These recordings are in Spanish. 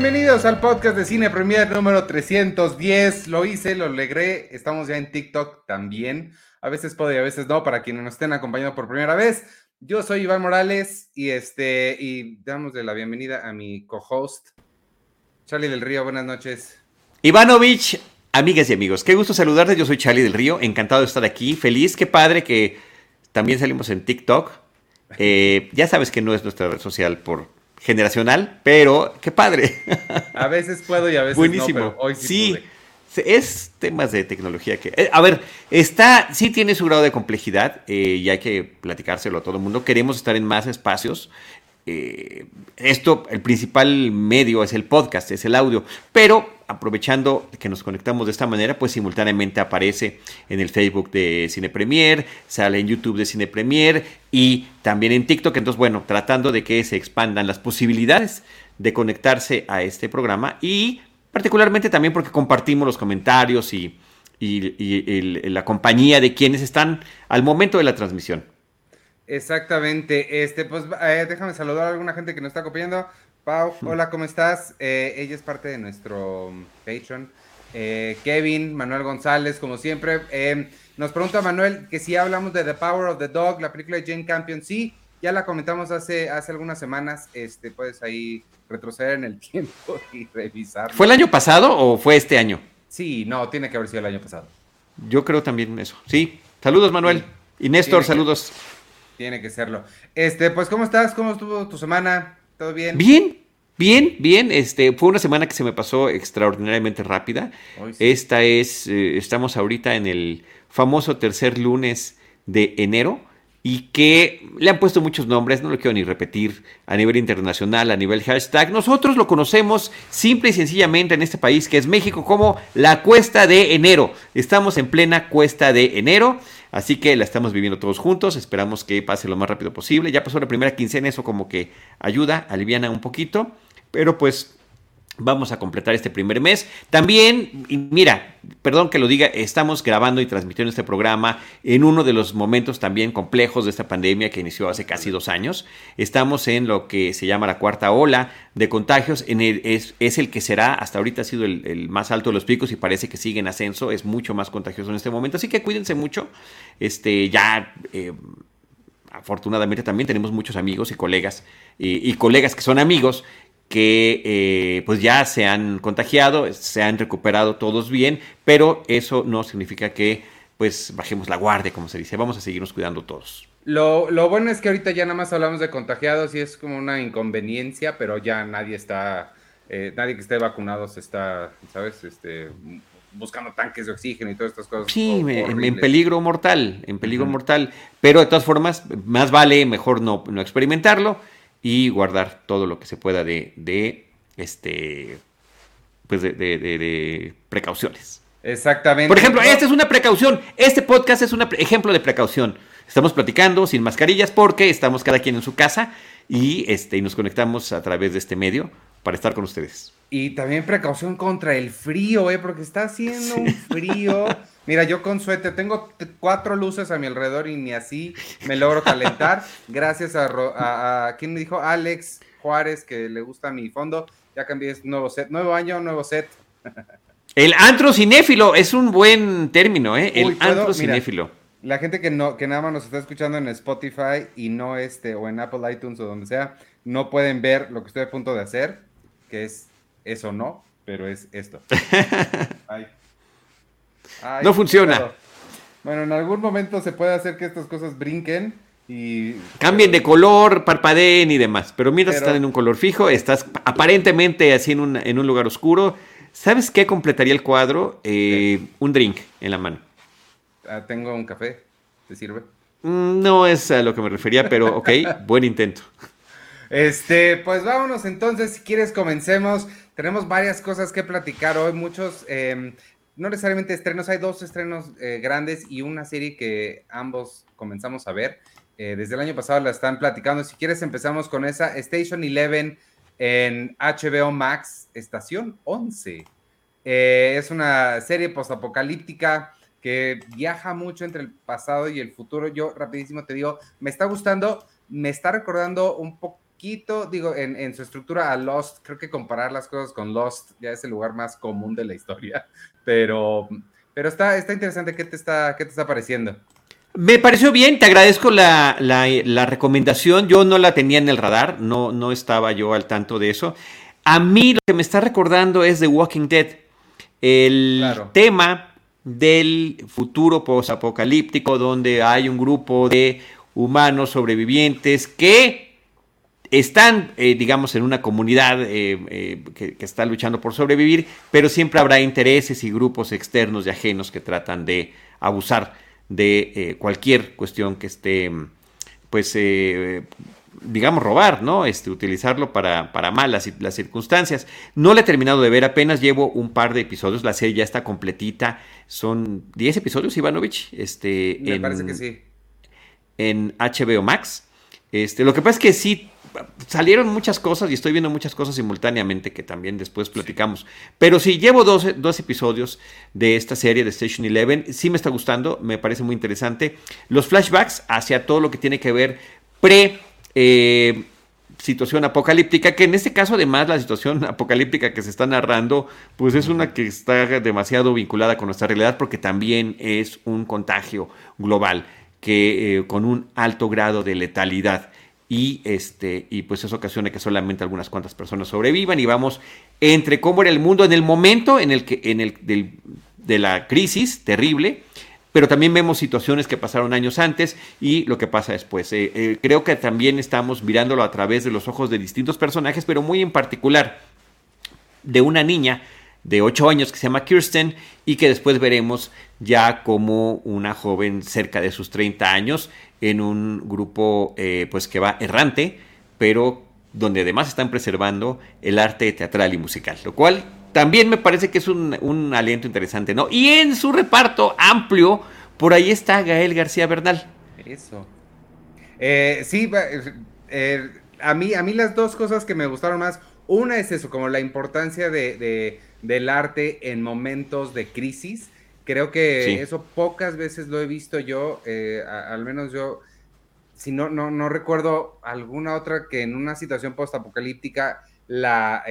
Bienvenidos al podcast de Cine Premier número 310. Lo hice, lo logré. Estamos ya en TikTok también. A veces puedo y a veces no, para quienes nos estén acompañando por primera vez. Yo soy Iván Morales y este y damos la bienvenida a mi co-host Charlie del Río. Buenas noches. Ivanovich, amigas y amigos, qué gusto saludarte. Yo soy Charlie del Río, encantado de estar aquí. Feliz, qué padre que también salimos en TikTok. Eh, ya sabes que no es nuestra red social por generacional, pero qué padre. A veces puedo y a veces Buenísimo. no, pero hoy sí, sí pude. es temas de tecnología que... eh, a ver, está, sí tiene su grado de complejidad eh, y hay que platicárselo a todo el mundo. Queremos estar en más espacios. Eh, esto, el principal medio es el podcast, es el audio, pero aprovechando que nos conectamos de esta manera, pues simultáneamente aparece en el Facebook de Cine Premier, sale en YouTube de Cine Premier y también en TikTok. Entonces, bueno, tratando de que se expandan las posibilidades de conectarse a este programa y particularmente también porque compartimos los comentarios y, la compañía de quienes están al momento de la transmisión. Exactamente. Este, pues eh, déjame saludar a alguna gente que nos está acompañando. Pau, hola, ¿cómo estás? Eh, ella es parte de nuestro um, Patreon. Eh, Kevin, Manuel González, como siempre. Eh, nos pregunta Manuel que si hablamos de The Power of the Dog, la película de Jane Campion. Sí, ya la comentamos hace, hace algunas semanas. Este, puedes ahí retroceder en el tiempo y revisar. ¿Fue el año pasado o fue este año? Sí, no, tiene que haber sido el año pasado. Yo creo también eso. Sí. Saludos, Manuel. Y Néstor, Tiene que- saludos. Tiene que serlo. Este, pues, ¿cómo estás? ¿Cómo estuvo tu semana? ¿Todo bien? Bien, bien, bien. Este, fue una semana que se me pasó extraordinariamente rápida. Hoy sí. Esta es, eh, estamos ahorita en el famoso tercer lunes de enero y que le han puesto muchos nombres, no lo quiero ni repetir, a nivel internacional, a nivel hashtag. Nosotros lo conocemos simple y sencillamente en este país, que es México, como la cuesta de enero. Estamos en plena cuesta de enero, así que la estamos viviendo todos juntos, esperamos que pase lo más rápido posible. Ya pasó la primera quincena, eso como que ayuda, aliviana un poquito, pero pues Vamos a completar este primer mes. También, y mira, perdón que lo diga, estamos grabando y transmitiendo este programa en uno de los momentos también complejos de esta pandemia que inició hace casi dos años. Estamos en lo que se llama la cuarta ola de contagios. Es, es el que será, hasta ahorita ha sido el, más alto de los picos y parece que sigue en ascenso. Es mucho más contagioso en este momento. Así que cuídense mucho. Este, ya. eh, afortunadamente también tenemos muchos amigos y colegas y colegas que son amigos que eh, pues ya se han contagiado, se han recuperado todos bien, pero eso no significa que pues bajemos la guardia, como se dice, vamos a seguirnos cuidando todos. Lo, lo bueno es que ahorita ya nada más hablamos de contagiados y es como una inconveniencia, pero ya nadie está, eh, nadie que esté vacunado se está, ¿sabes? Este, buscando tanques de oxígeno y todas estas cosas. Sí, en, peligro mortal, en peligro mortal, pero de todas formas, más vale mejor no, no experimentarlo y guardar todo lo que se pueda de, de este, pues de, de- de- de precauciones. Exactamente. Por ejemplo, No, esta es una precaución. Este podcast es un ejemplo de precaución. Estamos platicando sin mascarillas porque estamos cada quien en su casa y, este, y nos conectamos a través de este medio para estar con ustedes. Y también precaución contra el frío, ¿eh? Porque está haciendo un frío. Mira, yo con suéter tengo cuatro luces a mi alrededor y ni así me logro calentar. Gracias a, a, a- ¿quién me dijo? Alex Juárez, que le gusta mi fondo. Ya cambié es nuevo set. Nuevo año, nuevo set. El antro cinéfilo es un buen término, ¿eh? El antro cinéfilo. La gente que no, que nada más nos está escuchando en Spotify y no este, o en Apple iTunes o donde sea, no pueden ver lo que estoy a punto de hacer, que es eso no, pero es esto. Ay. Ay, No funciona. Bueno, en algún momento se puede hacer que estas cosas brinquen y Cambien de color, parpadeen y demás. Pero mientras Pero- están en un color fijo, estás aparentemente así en un, en un lugar oscuro. ¿Sabes qué completaría el cuadro? Eh, un drink en la mano. Ah, tengo un café. ¿Te sirve? Mm, No es a lo que me refería, pero ok, buen intento. Este, pues vámonos entonces, si quieres comencemos. Tenemos varias cosas que platicar hoy, muchos, eh, no necesariamente estrenos, hay dos estrenos eh, grandes y una serie que ambos comenzamos a ver. Eh, desde el año pasado la están platicando. Si quieres empezamos con esa Station 11 en HBO Max, Estación 11. Eh, es una serie postapocalíptica que viaja mucho entre el pasado y el futuro. Yo rapidísimo te digo, me está gustando, me está recordando un poco poquito, digo, en, su estructura a Lost, creo que comparar las cosas con Lost ya es el lugar más común de la historia, pero, pero está, está interesante, ¿qué te está, qué te está pareciendo? Me pareció bien, te agradezco la, recomendación. Yo no la tenía en el radar, no, no estaba yo al tanto de eso. A mí lo que me está recordando es The Walking Dead. El tema del futuro posapocalíptico donde hay un grupo de humanos sobrevivientes que están, eh, digamos, en una comunidad eh, eh, que, que, está luchando por sobrevivir, pero siempre habrá intereses y grupos externos y ajenos que tratan de abusar de cualquier cuestión que esté, pues, digamos, robar, ¿no? Este, utilizarlo para, para mal las, circunstancias. No la he terminado de ver, apenas llevo un par de episodios, la serie ya está completita, son 10 episodios, Ivanovich. Este, Me parece que sí. En HBO Max. Este, lo que pasa es que sí salieron muchas cosas y estoy viendo muchas cosas simultáneamente que también después platicamos. Pero sí, llevo dos, episodios de esta serie de Station Eleven. Sí me está gustando, me parece muy interesante. Los flashbacks hacia todo lo que tiene que ver pre... Eh, situación apocalíptica, que en este caso además la situación apocalíptica que se está narrando, pues es una que está demasiado vinculada con nuestra realidad porque también es un contagio global que eh, con un alto grado de letalidad y este y pues eso ocasiona que solamente algunas cuantas personas sobrevivan y vamos entre cómo era el mundo en el momento en el que en el de la crisis terrible pero también vemos situaciones que pasaron años antes y lo que pasa después. Eh, eh, creo que también estamos mirándolo a través de los ojos de distintos personajes, pero muy en particular de una niña de 8 años que se llama Kirsten y que después veremos ya como una joven cerca de sus 30 años en un grupo eh, pues que va errante, pero donde además están preservando el arte teatral y musical, lo cual también me parece que es un, aliento interesante, ¿no? Y en su reparto amplio, por ahí está Gael García Bernal. Eso. Eh, sí, eh, a, mí, a mí las dos cosas que me gustaron más, una es eso, como la importancia de, del arte en momentos de crisis. Creo que eso pocas veces lo he visto yo, eh, al menos yo, si no, no, no recuerdo alguna otra que en una situación postapocalíptica la,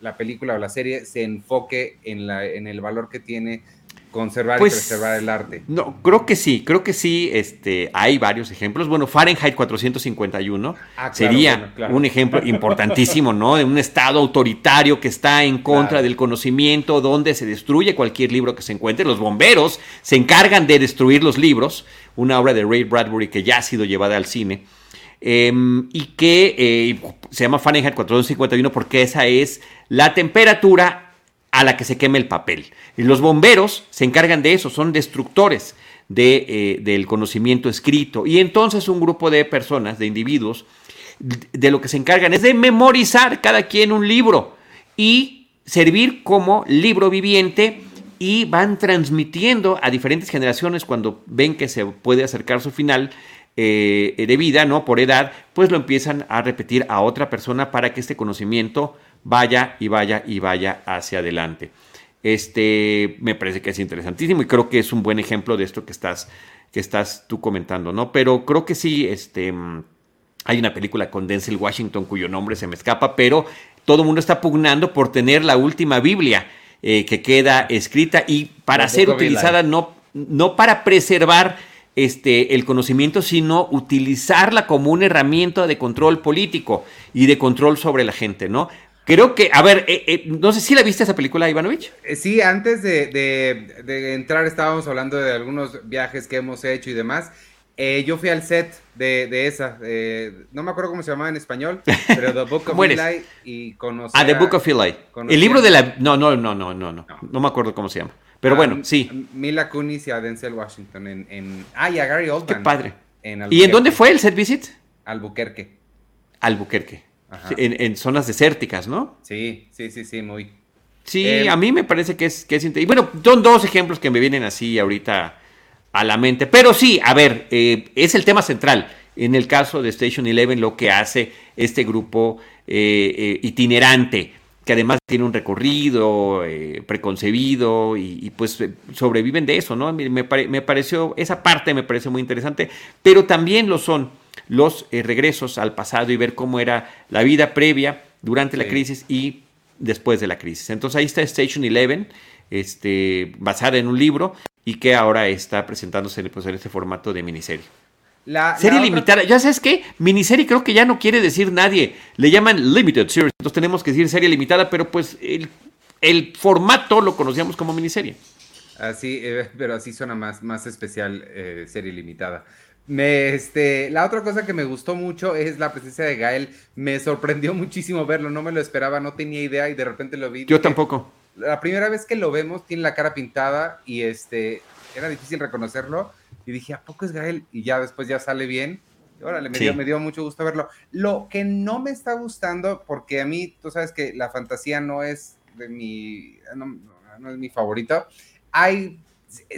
la película o la serie se enfoque en, la, en el valor que tiene conservar y pues, preservar el arte. No, creo que sí, creo que sí, este, hay varios ejemplos. Bueno, Fahrenheit 451 ah, sería un ejemplo importantísimo, ¿no? De un estado autoritario que está en contra del conocimiento, donde se destruye cualquier libro que se encuentre. Los bomberos se encargan de destruir los libros, una obra de Ray Bradbury que ya ha sido llevada al cine. Em, y que eh, se llama Fahrenheit 451 porque esa es la temperatura a la que se queme el papel. Y los bomberos se encargan de eso, son destructores de, eh, del conocimiento escrito. Y entonces un grupo de personas, de individuos, de lo que se encargan es de memorizar cada quien un libro y servir como libro viviente y van transmitiendo a diferentes generaciones cuando ven que se puede acercar su final eh, de vida, ¿no? Por edad, pues lo empiezan a repetir a otra persona para que este conocimiento vaya y vaya y vaya hacia adelante. Este me parece que es interesantísimo y creo que es un buen ejemplo de esto que estás, que estás tú comentando, ¿no? Pero creo que sí, este, hay una película con Denzel Washington cuyo nombre se me escapa, pero todo el mundo está pugnando por tener la última Biblia eh, que queda escrita y para ser utilizada no, no para preservar este, el conocimiento, sino utilizarla como una herramienta de control político y de control sobre la gente, ¿no? Creo que, a ver, eh, eh, no sé si la viste esa película, Ivanovich. Eh, sí, antes de, entrar estábamos hablando de algunos viajes que hemos hecho y demás. yo fui al set de, esa, no me acuerdo cómo se llamaba en español, pero The Book of Eli y conocí. Ah, The Book of Eli. El libro de la. No, no, no, no, no, no. No me acuerdo cómo se llama. Pero bueno, sí. Mila Kunis y a Denzel Washington en. en ah, y a Gary Oldman. Qué padre. ¿Y en dónde fue el set visit? Albuquerque. Albuquerque en, zonas desérticas, ¿no? Sí, sí, sí, sí, muy. Sí, eh, a mí me parece que es, que es Y bueno, son dos ejemplos que me vienen así ahorita a la mente. Pero sí, a ver, eh, es el tema central. En el caso de Station Eleven, lo que hace este grupo eh, itinerante, que además tiene un recorrido preconcebido y, pues sobreviven de eso, ¿no? Me, me, pareció, esa parte me parece muy interesante, pero también lo son los eh, regresos al pasado y ver cómo era la vida previa, durante la crisis y después de la crisis. Entonces ahí está Station Eleven, este, basada en un libro y que ahora está presentándose pues, en este formato de miniserie. La, serie limitada. ¿Ya sabes qué? Miniserie creo que ya no quiere decir nadie. Le llaman Limited Series. Entonces tenemos que decir serie limitada, pero pues el, el formato lo conocíamos como miniserie. Así, eh, pero así suena más, más especial eh, serie limitada. Me, este, la otra cosa que me gustó mucho es la presencia de Gael. Me sorprendió muchísimo verlo, no me lo esperaba, no tenía idea y de repente lo vi. Yo tampoco. La primera vez que lo vemos tiene la cara pintada y este, era difícil reconocerlo y dije, ¿a poco es Gael? Y ya después ya sale bien. órale, me, dio, me dio mucho gusto verlo. Lo que no me está gustando, porque a mí, tú sabes que la fantasía no es de mi, no, no es mi favorito. Hay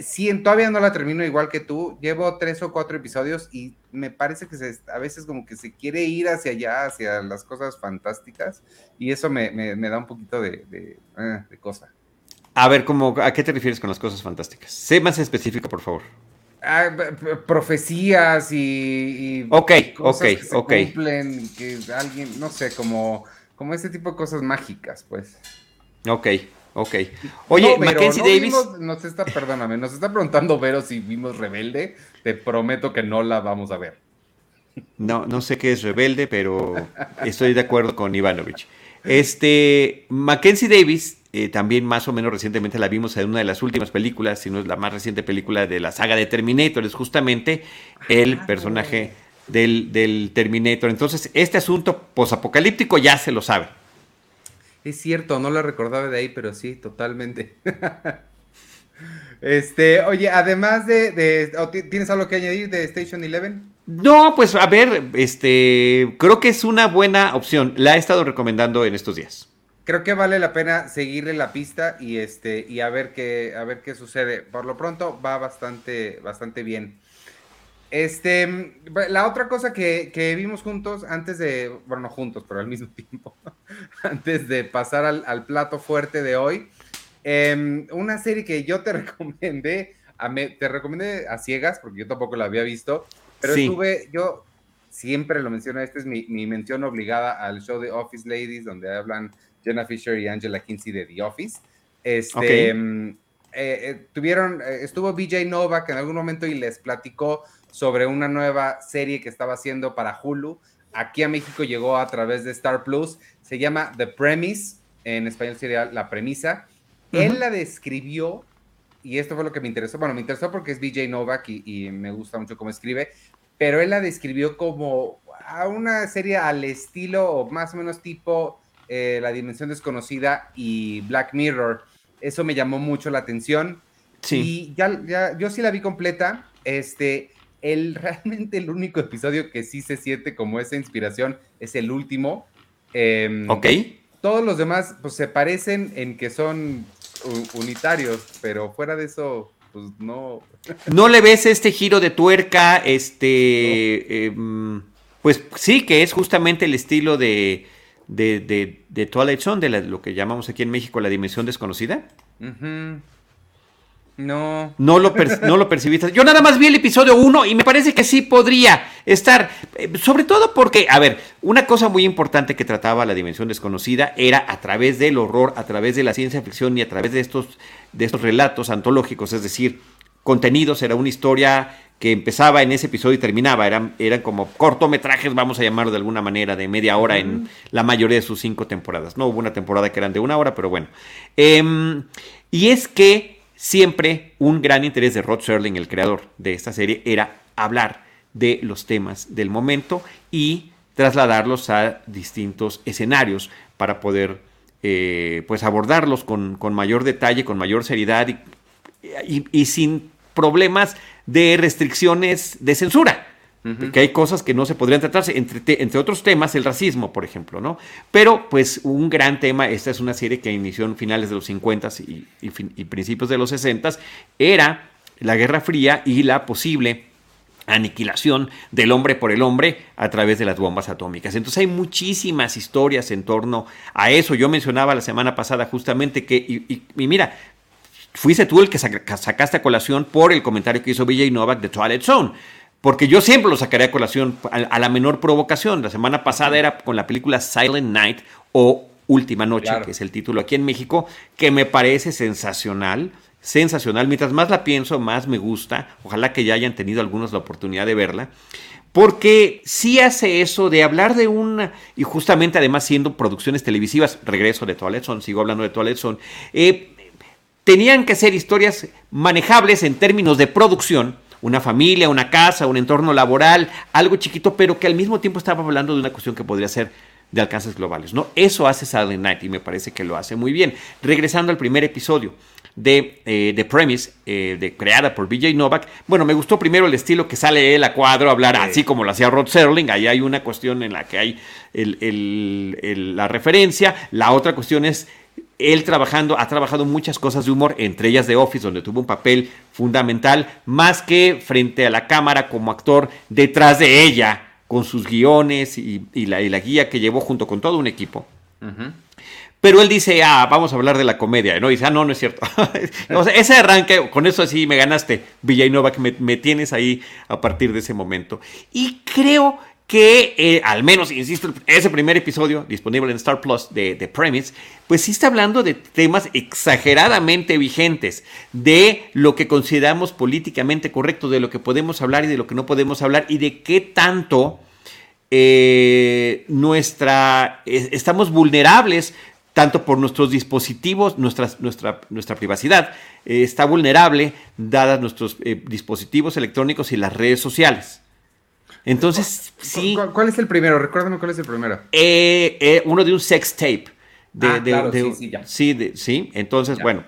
sí, todavía no la termino igual que tú. Llevo tres o cuatro episodios y me parece que se, a veces como que se quiere ir hacia allá, hacia las cosas fantásticas. Y eso me, da un poquito de, eh, de, cosa. A ver, ¿cómo, ¿a qué te refieres con las cosas fantásticas? Sé más específico, por favor. Ah, profecías y, ok, ok, que se cumplen, que alguien, no sé, como, como ese tipo de cosas mágicas, pues. Ok. Ok. Oye, Mackenzie Davis. nos está, perdóname, nos está preguntando Vero si vimos Rebelde. Te prometo que no la vamos a ver. No, no sé qué es Rebelde, pero estoy de acuerdo con Ivanovich. Este, Mackenzie Davis, eh, también más o menos recientemente la vimos en una de las últimas películas, si no es la más reciente película de la saga de Terminator, es justamente el ah, personaje del, del Terminator. Entonces, este asunto posapocalíptico ya se lo sabe. Es cierto, no lo recordaba de ahí, pero sí, totalmente. este, oye, además de, ¿tienes algo que añadir de Station Eleven? No, pues a ver, este, creo que es una buena opción. La he estado recomendando en estos días. Creo que vale la pena seguirle la pista y este y a ver qué a ver qué sucede. Por lo pronto va bastante bastante bien. Este, la otra cosa que, vimos juntos, antes de, bueno, no juntos, pero al mismo tiempo, antes de pasar al, plato fuerte de hoy, em, una serie que yo te recomendé, a te recomendé a ciegas, porque yo tampoco la había visto, pero estuve, yo siempre lo menciono, esta es mi, mención obligada al show de Office Ladies, donde hablan Jenna Fisher y Angela Kinsey de The Office. Este, em, eh, eh, tuvieron, eh, estuvo BJ Novak en algún momento y les platicó sobre una nueva serie que estaba haciendo para Hulu. Aquí a México llegó a través de Star Plus. Se llama The Premise. En español sería La Premisa. Él la describió, y esto fue lo que me interesó. Bueno, me interesó porque es BJ Novak y, me gusta mucho cómo escribe. Pero él la describió como a una serie al estilo, o más o menos tipo eh, La Dimensión Desconocida y Black Mirror. Eso me llamó mucho la atención. Sí. Y ya, ya, yo sí la vi completa. Este, el, realmente el único episodio que sí se siente como esa inspiración es el último. Em, ok. Todos los demás, pues se parecen en que son unitarios, pero fuera de eso, pues no. ¿No le ves este giro de tuerca? Este. Em, pues sí, que es justamente el estilo de, de, de, de Twilight Zone, de lo que llamamos aquí en México la dimensión desconocida. No. No lo, no lo percibiste. Yo nada más vi el episodio 1 y me parece que sí podría estar. Eh, sobre todo porque, a ver, una cosa muy importante que trataba la dimensión desconocida era a través del horror, a través de la ciencia ficción y a través de estos, de estos relatos antológicos, es decir, contenidos, era una historia que empezaba en ese episodio y terminaba. Eran, eran como cortometrajes, vamos a llamarlo de alguna manera, de media hora en la mayoría de sus cinco temporadas. No hubo una temporada que eran de una hora, pero bueno. Em, y es que Siempre un gran interés de Rod Serling, el creador de esta serie, era hablar de los temas del momento y trasladarlos a distintos escenarios para poder eh, pues abordarlos con, mayor detalle, con mayor seriedad y sin problemas de restricciones de censura que hay cosas que no se podrían tratarse, entre, entre otros temas, el racismo, por ejemplo, ¿no? Pero, pues, un gran tema, esta es una serie que inició en finales de los 50 y, y, principios de los 60 era la Guerra Fría y la posible aniquilación del hombre por el hombre a través de las bombas atómicas. Entonces hay muchísimas historias en torno a eso. Yo mencionaba la semana pasada justamente que, y, mira, fuiste tú el que sacaste a colación por el comentario que hizo Villa Novak de Twilight Zone porque yo siempre lo sacaré a colación a, la menor provocación. La semana pasada era con la película Silent Night o Última Noche, que es el título aquí en México, que me parece sensacional sensacional. Mientras más la pienso, más me gusta. Ojalá que ya hayan tenido algunos la oportunidad de verla. Porque sí hace eso de hablar de una, y justamente además siendo producciones televisivas, regreso de Toilet Zone, sigo hablando de Toilet Zone, eh, tenían que ser historias manejables en términos de producción, una familia, una casa, un entorno laboral, algo chiquito, pero que al mismo tiempo estaba hablando de una cuestión que podría ser de alcances globales, ¿no? Eso hace Saturday Night y me parece que lo hace muy bien. Regresando al primer episodio, de The eh, Premise, eh, de, creada por BJ Novak. Bueno, me gustó primero el estilo que sale él a cuadro a hablar así como lo hacía Rod Serling. Ahí hay una cuestión en la que hay la referencia. La otra cuestión es él trabajando, ha trabajado muchas cosas de humor, entre ellas de Office, donde tuvo un papel fundamental, más que frente a la cámara como actor detrás de ella, con sus guiones y, la, guía que llevó junto con todo un equipo. Pero él dice, ah, vamos a hablar de la comedia, ¿no? Y dice, ah, no, no es cierto. o sea, ese arranque, con eso sí me ganaste, Villainova, que me, tienes ahí a partir de ese momento. Y creo que, eh, al menos, insisto, ese primer episodio disponible en Star Plus de, Premise, pues sí está hablando de temas exageradamente vigentes, de lo que consideramos políticamente correcto, de lo que podemos hablar y de lo que no podemos hablar, y de qué tanto eh, nuestra, estamos vulnerables tanto por nuestros dispositivos, nuestra, nuestra, privacidad eh, está vulnerable dadas nuestros eh, dispositivos electrónicos y las redes sociales. Entonces, sí. ¿Cuál, es el primero? Recuérdame cuál es el primero. Eh, uno de un sex tape. De, ah, claro, sí, sí, ya. sí, sí, entonces, bueno,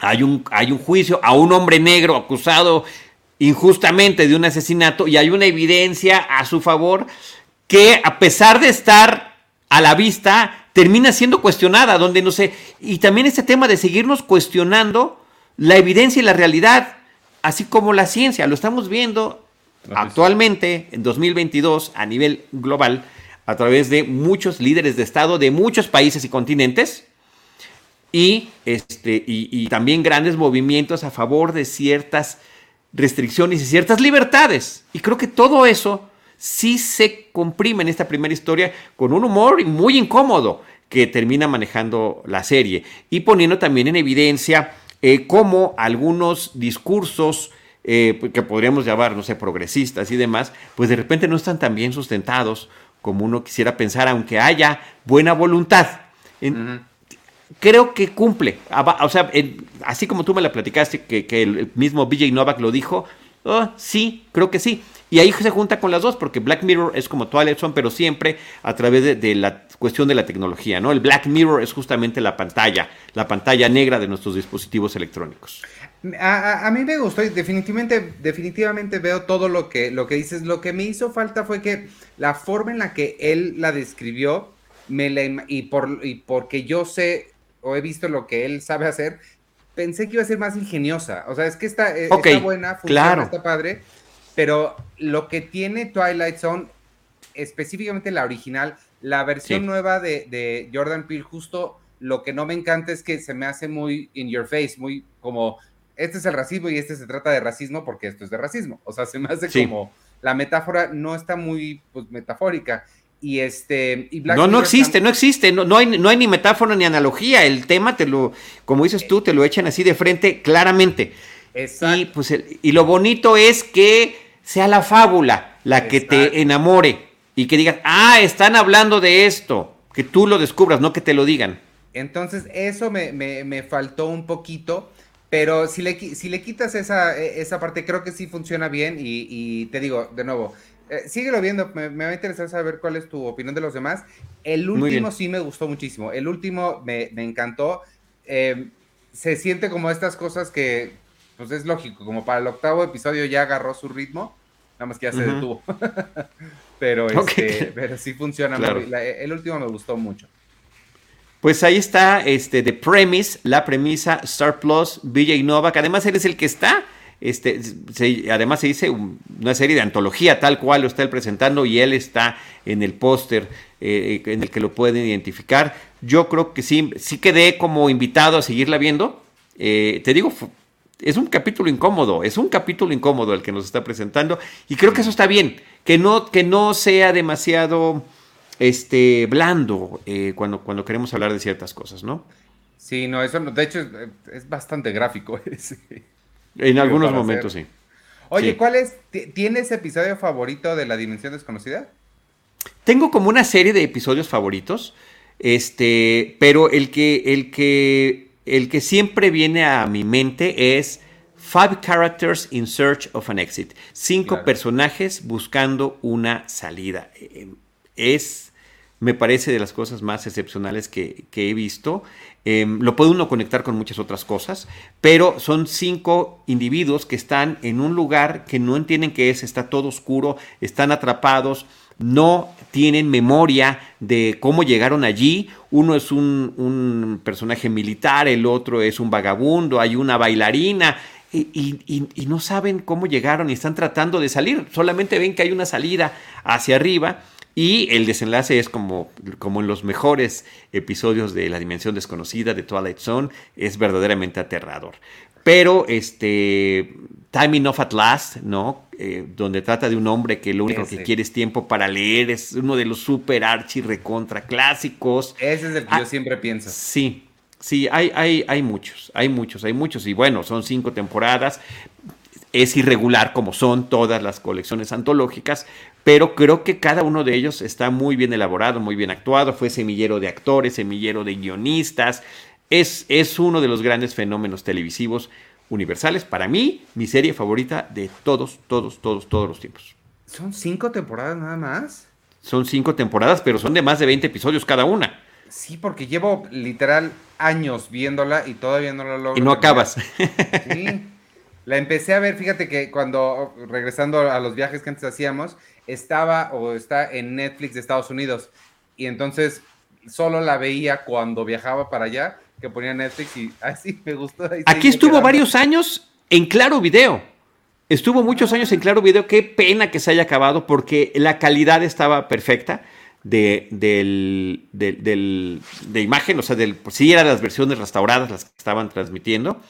hay un, hay un juicio a un hombre negro acusado injustamente de un asesinato y hay una evidencia a su favor que a pesar de estar a la vista, termina siendo cuestionada, donde no sé, y también este tema de seguirnos cuestionando la evidencia y la realidad, así como la ciencia, lo estamos viendo actualmente en 2022 a nivel global a través de muchos líderes de Estado de muchos países y continentes y, este, y, también grandes movimientos a favor de ciertas restricciones y ciertas libertades. Y creo que todo eso sí se comprime en esta primera historia con un humor muy incómodo que termina manejando la serie y poniendo también en evidencia eh, cómo algunos discursos eh, que podríamos llamar, no sé, progresistas y demás, pues de repente no están tan bien sustentados como uno quisiera pensar, aunque haya buena voluntad. Creo que cumple. O sea, así como tú me la platicaste, que, el mismo BJ Novak lo dijo, oh, sí, creo que sí. Y ahí se junta con las dos, porque Black Mirror es como Twilight Zone, pero siempre a través de, la cuestión de la tecnología, ¿no? El Black Mirror es justamente la pantalla, la pantalla negra de nuestros dispositivos electrónicos. A, mí me gustó y definitivamente, definitivamente veo todo lo que, lo que dices. Lo que me hizo falta fue que la forma en la que él la describió, me y, por, y porque yo sé o he visto lo que él sabe hacer, pensé que iba a ser más ingeniosa. O sea, es que está, eh, está buena, funciona, está padre pero lo que tiene Twilight Zone, específicamente la original, la versión nueva de, Jordan Peele, justo lo que no me encanta es que se me hace muy in your face, muy como, este es el racismo y este se trata de racismo porque esto es de racismo. O sea, se me hace como, la metáfora no está muy pues, metafórica. Y este. no, no existe, no existe, no, no, hay, no hay ni metáfora ni analogía. El tema te lo, como dices tú, te lo echan así de frente claramente. Exacto. Y, pues, y lo bonito es que sea la fábula la que te enamore y que digas, ah, están hablando de esto, que tú lo descubras, no que te lo digan. Entonces, eso me, faltó un poquito, pero si le, si le quitas esa, e, esa parte, creo que sí funciona bien y, te digo, de nuevo, eh, síguelo viendo, me, va a interesar saber cuál es tu opinión de los demás. El último sí me gustó muchísimo, el último me, encantó. Em, se siente como estas cosas que, pues es lógico, como para el octavo episodio ya agarró su ritmo, nada más que ya se detuvo. pero, este, pero sí funciona. el último me gustó mucho. Pues ahí está este, The Premise, la premisa, Star Plus, BJ Novak. Además, él es el que está. Este, además se dice una serie de antología tal cual lo está él presentando y él está en el póster eh, en el que lo pueden identificar. Yo creo que sí, sí quedé como invitado a seguirla viendo. Eh, te digo, es un capítulo incómodo, es un capítulo incómodo el que nos está presentando y creo que eso está bien, que no, que no sea demasiado este, blando eh, cuando, cuando queremos hablar de ciertas cosas, ¿no? Sí, no, eso de hecho es, bastante gráfico. En algunos momentos, sí. Oye, ¿cuál es? ¿Tienes episodio favorito de La Dimensión Desconocida? Tengo como una serie de episodios favoritos, este, pero el que, el que, el que siempre viene a mi mente es Five Characters in Search of an Exit. Cinco personajes buscando una salida. Eh, es, me parece, de las cosas más excepcionales que, he visto. Em, lo puede uno conectar con muchas otras cosas, pero son cinco individuos que están en un lugar que no entienden qué es, está todo oscuro, están atrapados, no tienen memoria de cómo llegaron allí. Uno es un, un personaje militar, el otro es un vagabundo, hay una bailarina. Y, y, no saben cómo llegaron y están tratando de salir. Solamente ven que hay una salida hacia arriba y el desenlace es como, como en los mejores episodios de La Dimensión Desconocida de Twilight Zone, es verdaderamente aterrador. Pero este Time Enough at Last, ¿no? Eh, donde trata de un hombre que lo único que quiere es tiempo para leer, es uno de los super archi recontra clásicos. Ese es el que yo ah, siempre pienso. Sí, sí, hay, hay, hay muchos, hay muchos, hay muchos. Y bueno, son cinco temporadas. Es irregular como son todas las colecciones antológicas, pero creo que cada uno de ellos está muy bien elaborado, muy bien actuado, fue semillero de actores, semillero de guionistas, es, es uno de los grandes fenómenos televisivos universales. Para mí, mi serie favorita de todos, todos, todos, todos los tiempos. ¿Son cinco temporadas nada más? Son cinco temporadas, pero son de más de 20 episodios cada una. Sí, porque llevo literal años viéndola y todavía no la logro. Y no acabas. Sí. La empecé a ver, fíjate que cuando, regresando a los viajes que antes hacíamos, estaba o está en Netflix de Estados Unidos. Y entonces solo la veía cuando viajaba para allá, que ponía Netflix y así me gustó. Aquí estuvo varios años en Claro Video. Estuvo muchos años en Claro Video. Qué pena que se haya acabado porque la calidad estaba perfecta de, del, de imagen, o sea, del, pues sí eran las versiones restauradas las que estaban transmitiendo.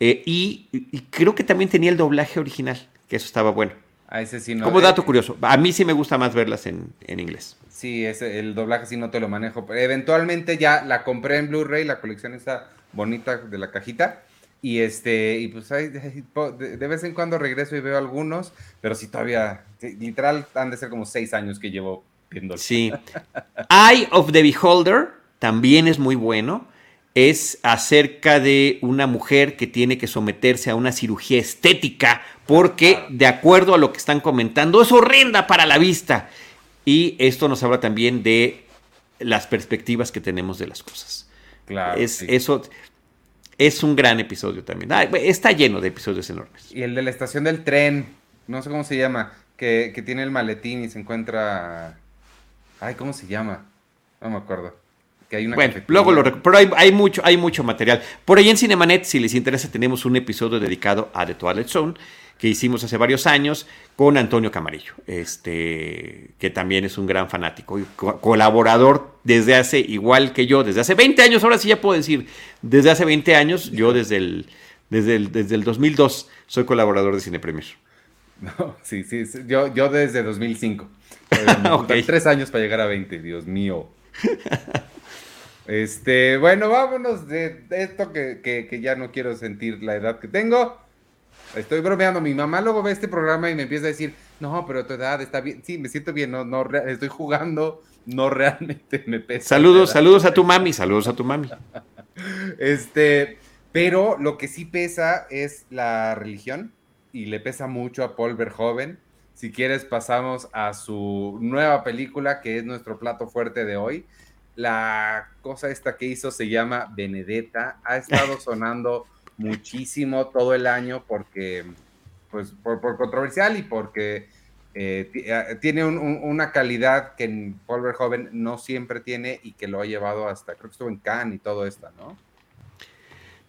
Eh, y, creo que también tenía el doblaje original, que eso estaba bueno. A ese sí no. Como dato curioso, a mí sí me gusta más verlas en, inglés. Sí, ese, el doblaje sí no te lo manejo. Pero eventualmente ya la compré en Blu-ray, la colección está bonita de la cajita. Y este, y pues de, vez en cuando regreso y veo algunos, pero sí todavía, literal, han de ser como seis años que llevo viendo. Sí. Eye of the Beholder también es muy bueno es acerca de una mujer que tiene que someterse a una cirugía estética porque, de acuerdo a lo que están comentando, es horrenda para la vista. Y esto nos habla también de las perspectivas que tenemos de las cosas. Claro. Es, Eso es un gran episodio también. está lleno de episodios enormes. Y el de la estación del tren, no sé cómo se llama, que, que tiene el maletín y se encuentra... Ay, ¿cómo se llama? No me acuerdo bueno, luego lo pero hay, hay, mucho, hay mucho material. Por ahí en Cinemanet, si les interesa, tenemos un episodio dedicado a The Twilight Zone que hicimos hace varios años con Antonio Camarillo, este, que también es un gran fanático y colaborador desde hace, igual que yo, desde hace 20 años, ahora sí ya puedo decir, desde hace 20 años, yo desde el, desde el, desde el 2002 soy colaborador de Cine Premier. No, sí, sí, yo, yo desde 2005. Tres años para llegar a 20, Dios mío. Este, bueno, vámonos de, esto que, ya no quiero sentir la edad que tengo. Estoy bromeando. Mi mamá luego ve este programa y me empieza a decir, no, pero tu edad está bien. Sí, me siento bien, no, no, estoy jugando, no realmente me pesa. Saludos, saludos a tu mami, saludos a tu mami. este, pero lo que sí pesa es la religión y le pesa mucho a Paul Verhoeven. Si quieres, pasamos a su nueva película, que es nuestro plato fuerte de hoy la cosa esta que hizo se llama Benedetta. Ha estado sonando muchísimo todo el año porque, pues, por, controversial y porque eh, eh, tiene una calidad que Paul Verhoeven no siempre tiene y que lo ha llevado hasta, creo que estuvo en Cannes y todo esto, ¿no?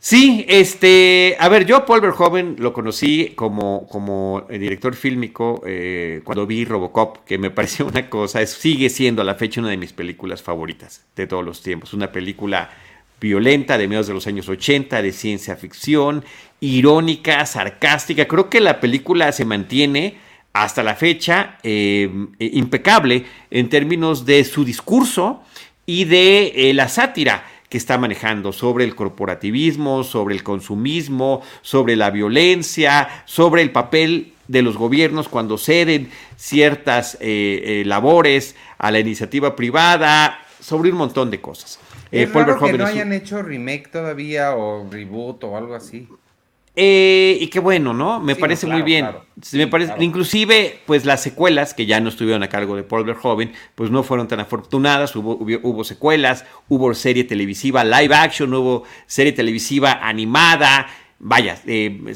Sí, este, a ver, yo Paul Verhoeven lo conocí como, como director fílmico eh, cuando vi Robocop, que me pareció una cosa, sigue siendo a la fecha una de mis películas favoritas de todos los tiempos, una película violenta de mediados de los años 80, de ciencia ficción, irónica, sarcástica. Creo que la película se mantiene hasta la fecha eh, impecable en términos de su discurso y de eh, la sátira que está manejando sobre el corporativismo, sobre el consumismo, sobre la violencia, sobre el papel de los gobiernos cuando ceden ciertas eh, labores a la iniciativa privada, sobre un montón de cosas. Es raro que no hayan hecho remake todavía o reboot o algo así. Eh, y qué bueno, ¿no? Me parece muy bien. me parece, Inclusive, pues las secuelas, que ya no estuvieron a cargo de Paul Verhoeven, pues no fueron tan afortunadas. Hubo, hubo, secuelas, hubo serie televisiva live action, hubo serie televisiva animada. Vaya, eh,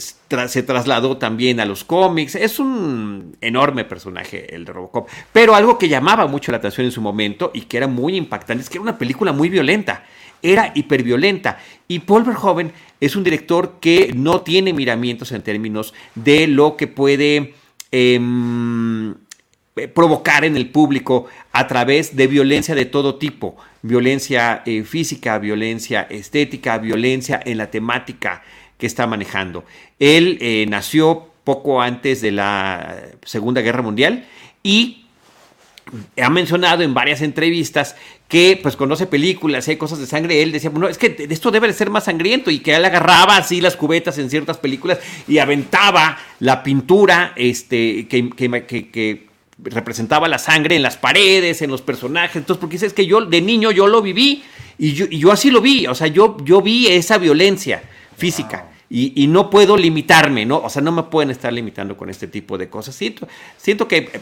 se trasladó también a los cómics. Es un enorme personaje el de Robocop. Pero algo que llamaba mucho la atención en su momento y que era muy impactante es que era una película muy violenta era hiperviolenta. Y Paul Verhoeven es un director que no tiene miramientos en términos de lo que puede em, provocar en el público a través de violencia de todo tipo. Violencia eh, física, violencia estética, violencia en la temática que está manejando. Él eh, nació poco antes de la Segunda Guerra Mundial y ha mencionado en varias entrevistas que pues conoce películas, hay cosas de sangre, él decía, bueno, es que esto debe de ser más sangriento y que él agarraba así las cubetas en ciertas películas y aventaba la pintura este, que, que, representaba la sangre en las paredes, en los personajes, entonces porque dice, es que yo de niño yo lo viví y yo, y yo así lo vi, o sea, yo, yo vi esa violencia física. Y, no puedo limitarme, ¿no? O sea, no me pueden estar limitando con este tipo de cosas. Siento, siento que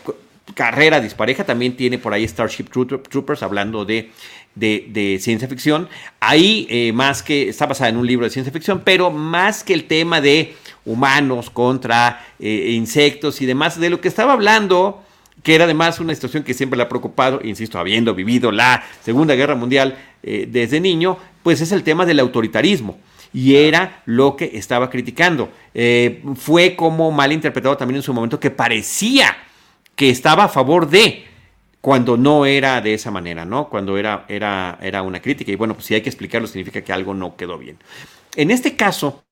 carrera dispareja, también tiene por ahí Starship Troopers hablando de, de, ciencia ficción. Ahí eh, más que, está basada en un libro de ciencia ficción, pero más que el tema de humanos contra eh, insectos y demás, de lo que estaba hablando, que era además una situación que siempre le ha preocupado, insisto, habiendo vivido la Segunda Guerra Mundial eh, desde niño, pues es el tema del autoritarismo y era lo que estaba criticando. fue como mal interpretado también en su momento que parecía que estaba a favor de cuando no era de esa manera, ¿no? Cuando era, era, era una crítica. Y bueno, pues si hay que explicarlo, significa que algo no quedó bien. En este caso,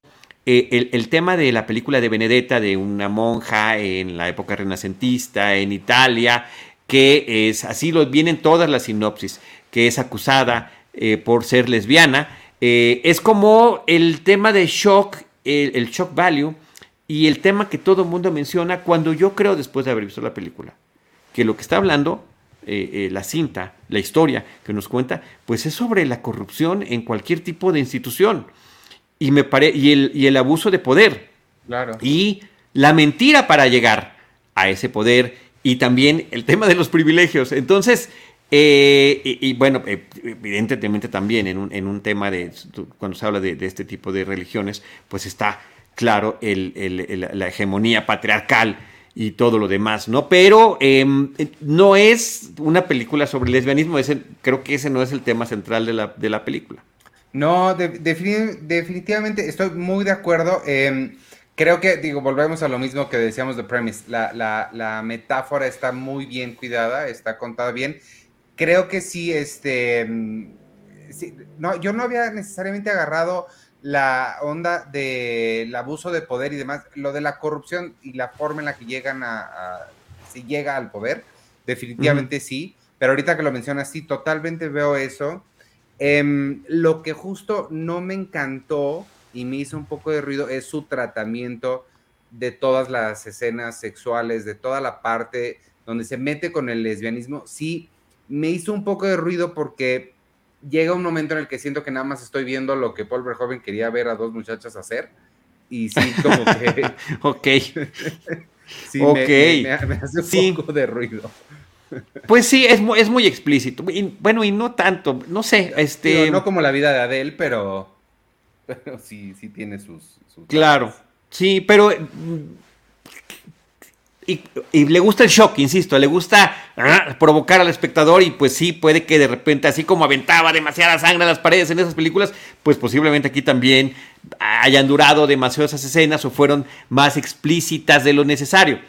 eh, el, tema de la película de Benedetta, de una monja en la época renacentista en Italia, que es, así lo vienen todas las sinopsis, que es acusada eh, por ser lesbiana, eh, es como el tema de shock, el shock value, y el tema que todo el mundo menciona cuando yo creo, después de haber visto la película, que lo que está hablando eh, eh, la cinta, la historia que nos cuenta, pues es sobre la corrupción en cualquier tipo de institución y, me pare y, el, y el abuso de poder. Claro. Y la mentira para llegar a ese poder y también el tema de los privilegios. Entonces, eh, y, bueno, evidentemente también en un, en un, tema de, cuando se habla de, este tipo de religiones, pues está claro, la hegemonía patriarcal y todo lo demás, ¿no? Pero em, no es una película sobre lesbianismo, ese, creo que ese no es el tema central de la, de la película. No, definitivamente estoy muy de acuerdo. Em, creo que, digo, volvemos a lo mismo que decíamos de Premise. La, la, metáfora está muy bien cuidada, está contada bien. Creo que sí, este. Em, no, yo no había necesariamente agarrado la onda del abuso de poder y demás, lo de la corrupción y la forma en la que llegan a, si llega al poder, definitivamente sí, pero ahorita que lo mencionas, sí, totalmente veo eso. Em, lo que justo no me encantó y me hizo un poco de ruido es su tratamiento de todas las escenas sexuales, de toda la parte donde se mete con el lesbianismo, sí, me hizo un poco de ruido porque llega un momento en el que siento que nada más estoy viendo lo que Paul Verhoeven quería ver a dos muchachas hacer. Y sí, como que. ok. sí, Me, hace un poco de ruido. Pues sí, es muy, es muy explícito. bueno, y no tanto, no sé, este... no como la vida de Adele, pero, pero sí, sí tiene sus... sus claro, sí, pero y, le gusta el shock, insisto, le gusta ah, provocar al espectador y pues sí, puede que de repente, así como aventaba demasiada sangre a las paredes en esas películas, pues posiblemente aquí también hayan durado demasiado esas escenas o fueron más explícitas de lo necesario.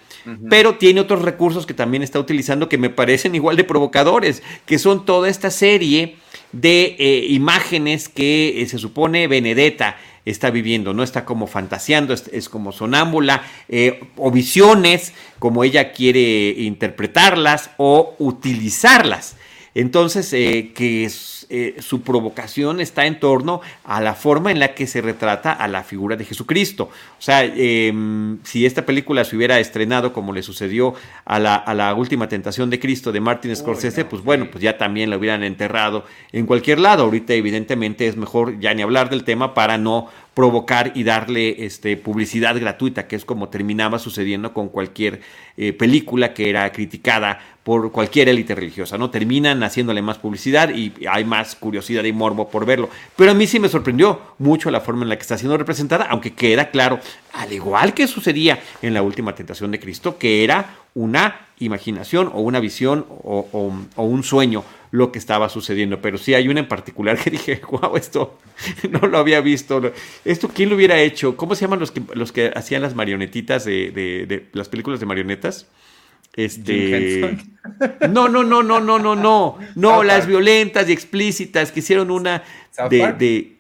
Pero tiene otros recursos que también está utilizando que me parecen igual de provocadores, que son toda esta serie de eh, imágenes que eh, se supone Benedetta está viviendo, no está como fantaseando, es, como sonámbula, eh, o visiones, como ella quiere interpretarlas o utilizarlas. Entonces, eh, que eh, su provocación está en torno a la forma en la que se retrata a la figura de Jesucristo. O sea, em, si esta película se hubiera estrenado como le sucedió a la, última tentación de Cristo de Martin Scorsese, pues bueno, pues ya también la hubieran enterrado en cualquier lado. Ahorita, evidentemente, es mejor ya ni hablar del tema para no provocar y darle este, publicidad gratuita, que es como terminaba sucediendo con cualquier eh, película que era criticada por cualquier élite religiosa, ¿no? Terminan haciéndole más publicidad y hay más curiosidad y morbo por verlo. Pero a mí sí me sorprendió mucho la forma en la que está siendo representada, aunque queda claro, al igual que sucedía en la última tentación de Cristo, que era una imaginación o una visión o, un sueño lo que estaba sucediendo. Pero sí hay una en particular que dije, wow, esto no lo había visto. ¿Esto quién lo hubiera hecho? ¿Cómo se llaman los que, los que hacían las marionetitas de, de las películas de marionetas? Este. No, no, no, no, no, no, no. No, las violentas y explícitas que hicieron una de,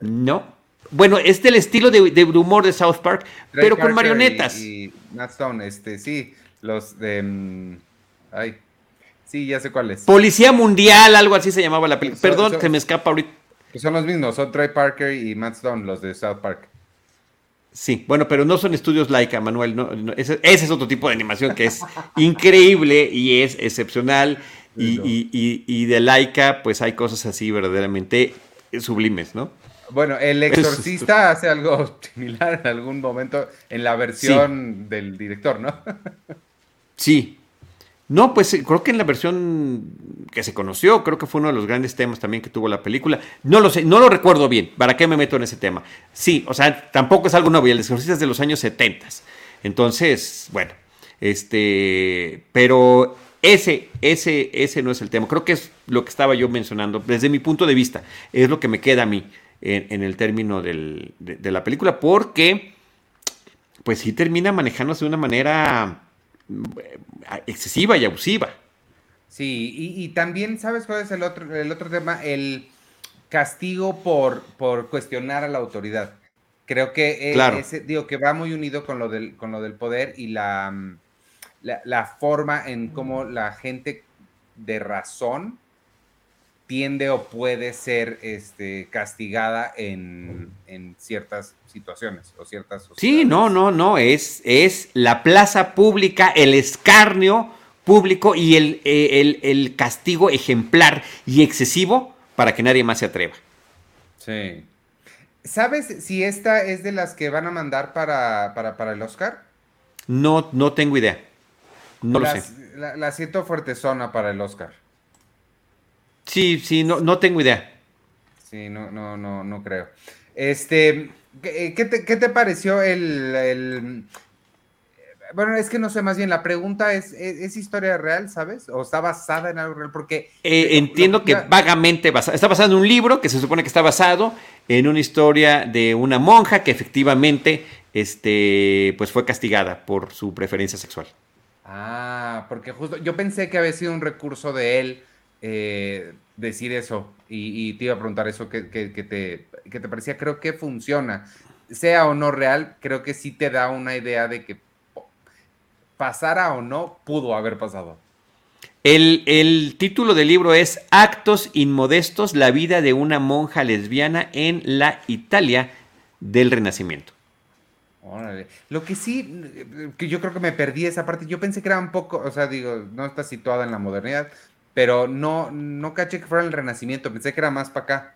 No. Bueno, es del estilo de, humor de South Park, pero con marionetas. Y, Matt Stone, este, sí, los de. Ay. Sí, ya sé cuál es. Policía Mundial, algo así se llamaba la película. Perdón, se me escapa ahorita. son los mismos, son Trey Parker y Matt Stone, los de South Park. Sí, bueno, pero no son estudios Laika, Manuel. ese, es otro tipo de animación que es increíble y es excepcional. Y, de Laika, pues hay cosas así verdaderamente sublimes, ¿no? Bueno, El Exorcista hace algo similar en algún momento en la versión del director, ¿no? sí, no, pues eh, creo que en la versión que se conoció, creo que fue uno de los grandes temas también que tuvo la película. No lo sé, no lo recuerdo bien. ¿Para qué me meto en ese tema? Sí, o sea, tampoco es algo nuevo. Y el exorcista es de los años 70. Entonces, bueno, este, pero ese, ese, ese no es el tema. Creo que es lo que estaba yo mencionando desde mi punto de vista. Es lo que me queda a mí en, el término de, de la película, porque, pues sí termina manejándose de una manera excesiva y abusiva. Sí, y, también, ¿sabes cuál es el otro, el otro tema? El castigo por, por cuestionar a la autoridad. Creo que eh, digo que va muy unido con lo del, con lo del poder y la, la, forma en cómo la gente de razón tiende o puede ser este, castigada en, en ciertas situaciones o ciertas Sí, no, no, no, es, es la plaza pública, el escarnio público y el, eh, el, castigo ejemplar y excesivo para que nadie más se atreva. Sí. ¿Sabes si esta es de las que van a mandar para, para, el Oscar? No, no tengo idea. No lo sé. La, la, siento fuertezona para el Oscar. Sí, sí, no, no tengo idea. Sí, no, no, no, no creo. Este, ¿qué, eh, te, pareció el, Bueno, es que no sé, más bien la pregunta es, ¿es, historia real, sabes? ¿O está basada en algo real? Porque... Eh, entiendo que vagamente está basado en un libro que se supone que está basado en una historia de una monja que efectivamente este, pues fue castigada por su preferencia sexual. Ah, porque justo yo pensé que había sido un recurso de él eh, decir eso y, te iba a preguntar eso que, te, que te parecía, creo que funciona. Sea o no real, creo que sí te da una idea de que pasara o no, pudo haber pasado. El, el, título del libro es Actos Inmodestos, la vida de una monja lesbiana en la Italia del Renacimiento. Lo que sí, que yo creo que me perdí esa parte, yo pensé que era un poco, o sea, digo, no está situada en la modernidad, pero no, no caché que fuera el Renacimiento, pensé que era más para acá.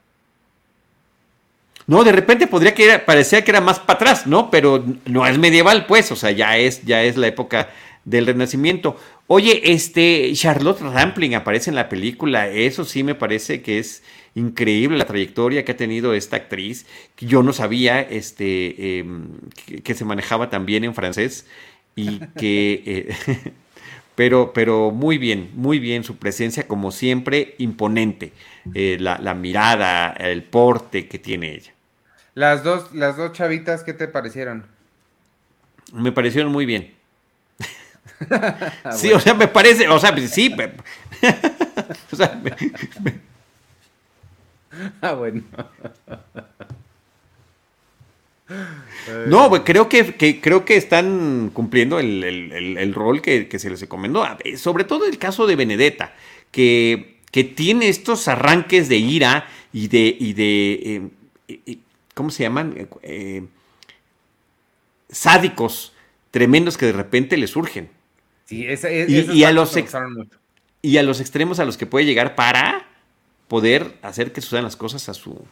No, de repente podría que parecía que era más para atrás, ¿no? Pero no es medieval, pues, o sea, ya es, ya es la época del Renacimiento. Oye, este, Charlotte Rampling aparece en la película, eso sí me parece que es increíble la trayectoria que ha tenido esta actriz, que yo no sabía este, em, que, se manejaba tan bien en francés y que... Eh, pero, pero muy bien, muy bien su presencia, como siempre, imponente. Eh, la, mirada, el porte que tiene ella. Las dos, las dos chavitas, ¿qué te parecieron? Me parecieron muy bien. sí, o sea, me parece, o sea, sí. o sea, Ah, bueno. No, creo que, creo que están cumpliendo el, rol que, se les encomendó. Sobre todo el caso de Benedetta, que, que tiene estos arranques de ira y de. Y de eh, ¿Cómo se llaman? Eh, sádicos tremendos que de repente le surgen. Sí, y, a los y a los extremos a los que puede llegar para poder hacer que sucedan las cosas a su,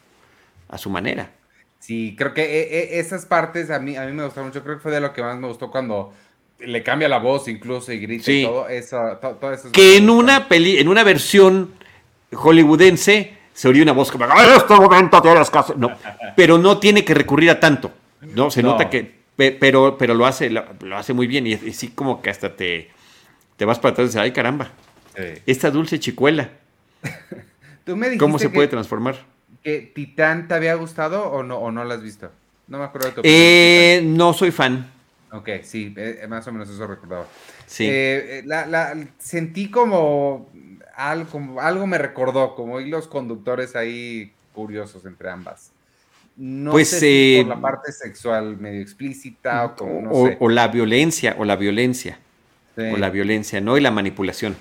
a su manera. Sí, creo que eh, eh, esas partes a mí, a mí me gustaron mucho. Creo que fue de lo que más me gustó cuando le cambia la voz incluso y grita y todo eso. todo eso que en una, peli, en una versión hollywoodense se oye una voz como, en este momento tienes caso. No, pero no tiene que recurrir a tanto. No, se nota que, pero, pero lo hace, lo, hace muy bien y, y, sí como que hasta te, te vas para atrás y dices, ay caramba, esta dulce chicuela. ¿Tú me ¿Cómo se puede transformar? ¿Que Titán te había gustado o no, o no la has visto? No me acuerdo de tu eh, No soy fan. Ok, sí, eh, más o menos eso recordaba. Sí. Eh, la, sentí como algo, algo me recordó, como los conductores ahí curiosos entre ambas. No pues, sé si por la parte sexual medio explícita o como, no sé. o la violencia, o la violencia. O la violencia, ¿no? Y la manipulación.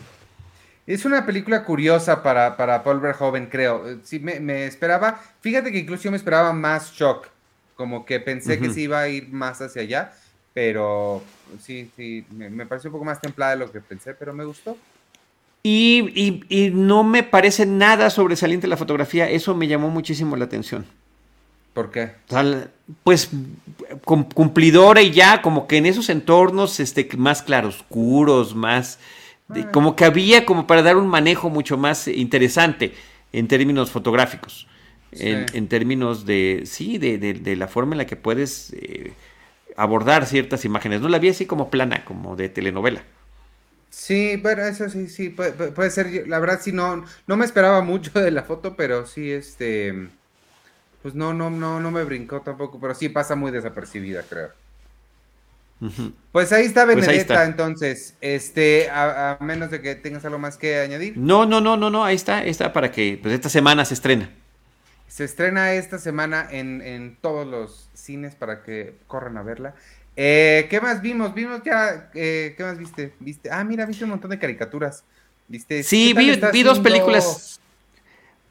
Es una película curiosa para, para Paul Verhoeven, creo. Eh, sí, me, esperaba, fíjate que incluso yo me esperaba más shock, como que pensé que se iba a ir más hacia allá, pero sí, sí, me, pareció un poco más templada de lo que pensé, pero me gustó. Y, y, no me parece nada sobresaliente la fotografía, eso me llamó muchísimo la atención. ¿Por qué? pues cumplidora y ya, como que en esos entornos este, más claroscuros, más Como que había como para dar un manejo mucho más interesante en términos fotográficos, en, términos de, sí, de, la forma en la que puedes eh, abordar ciertas imágenes. No la vi así como plana, como de telenovela. Sí, pero eso sí, sí, puede, ser. La verdad, sí, no, no me esperaba mucho de la foto, pero sí, este, pues no, no, no, no me brincó tampoco, pero sí pasa muy desapercibida, creo. Pues ahí está pues Benedetta, entonces, este, a, menos de que tengas algo más que añadir. No, no, no, no, no, ahí está, está para que, pues esta semana se estrena. Se estrena esta semana en, todos los cines para que corran a verla. Eh, ¿Qué más vimos? Vimos ya, eh, ¿qué más viste? ¿Viste? Ah, mira, viste un montón de caricaturas. ¿Viste? Sí, vi, vi dos películas.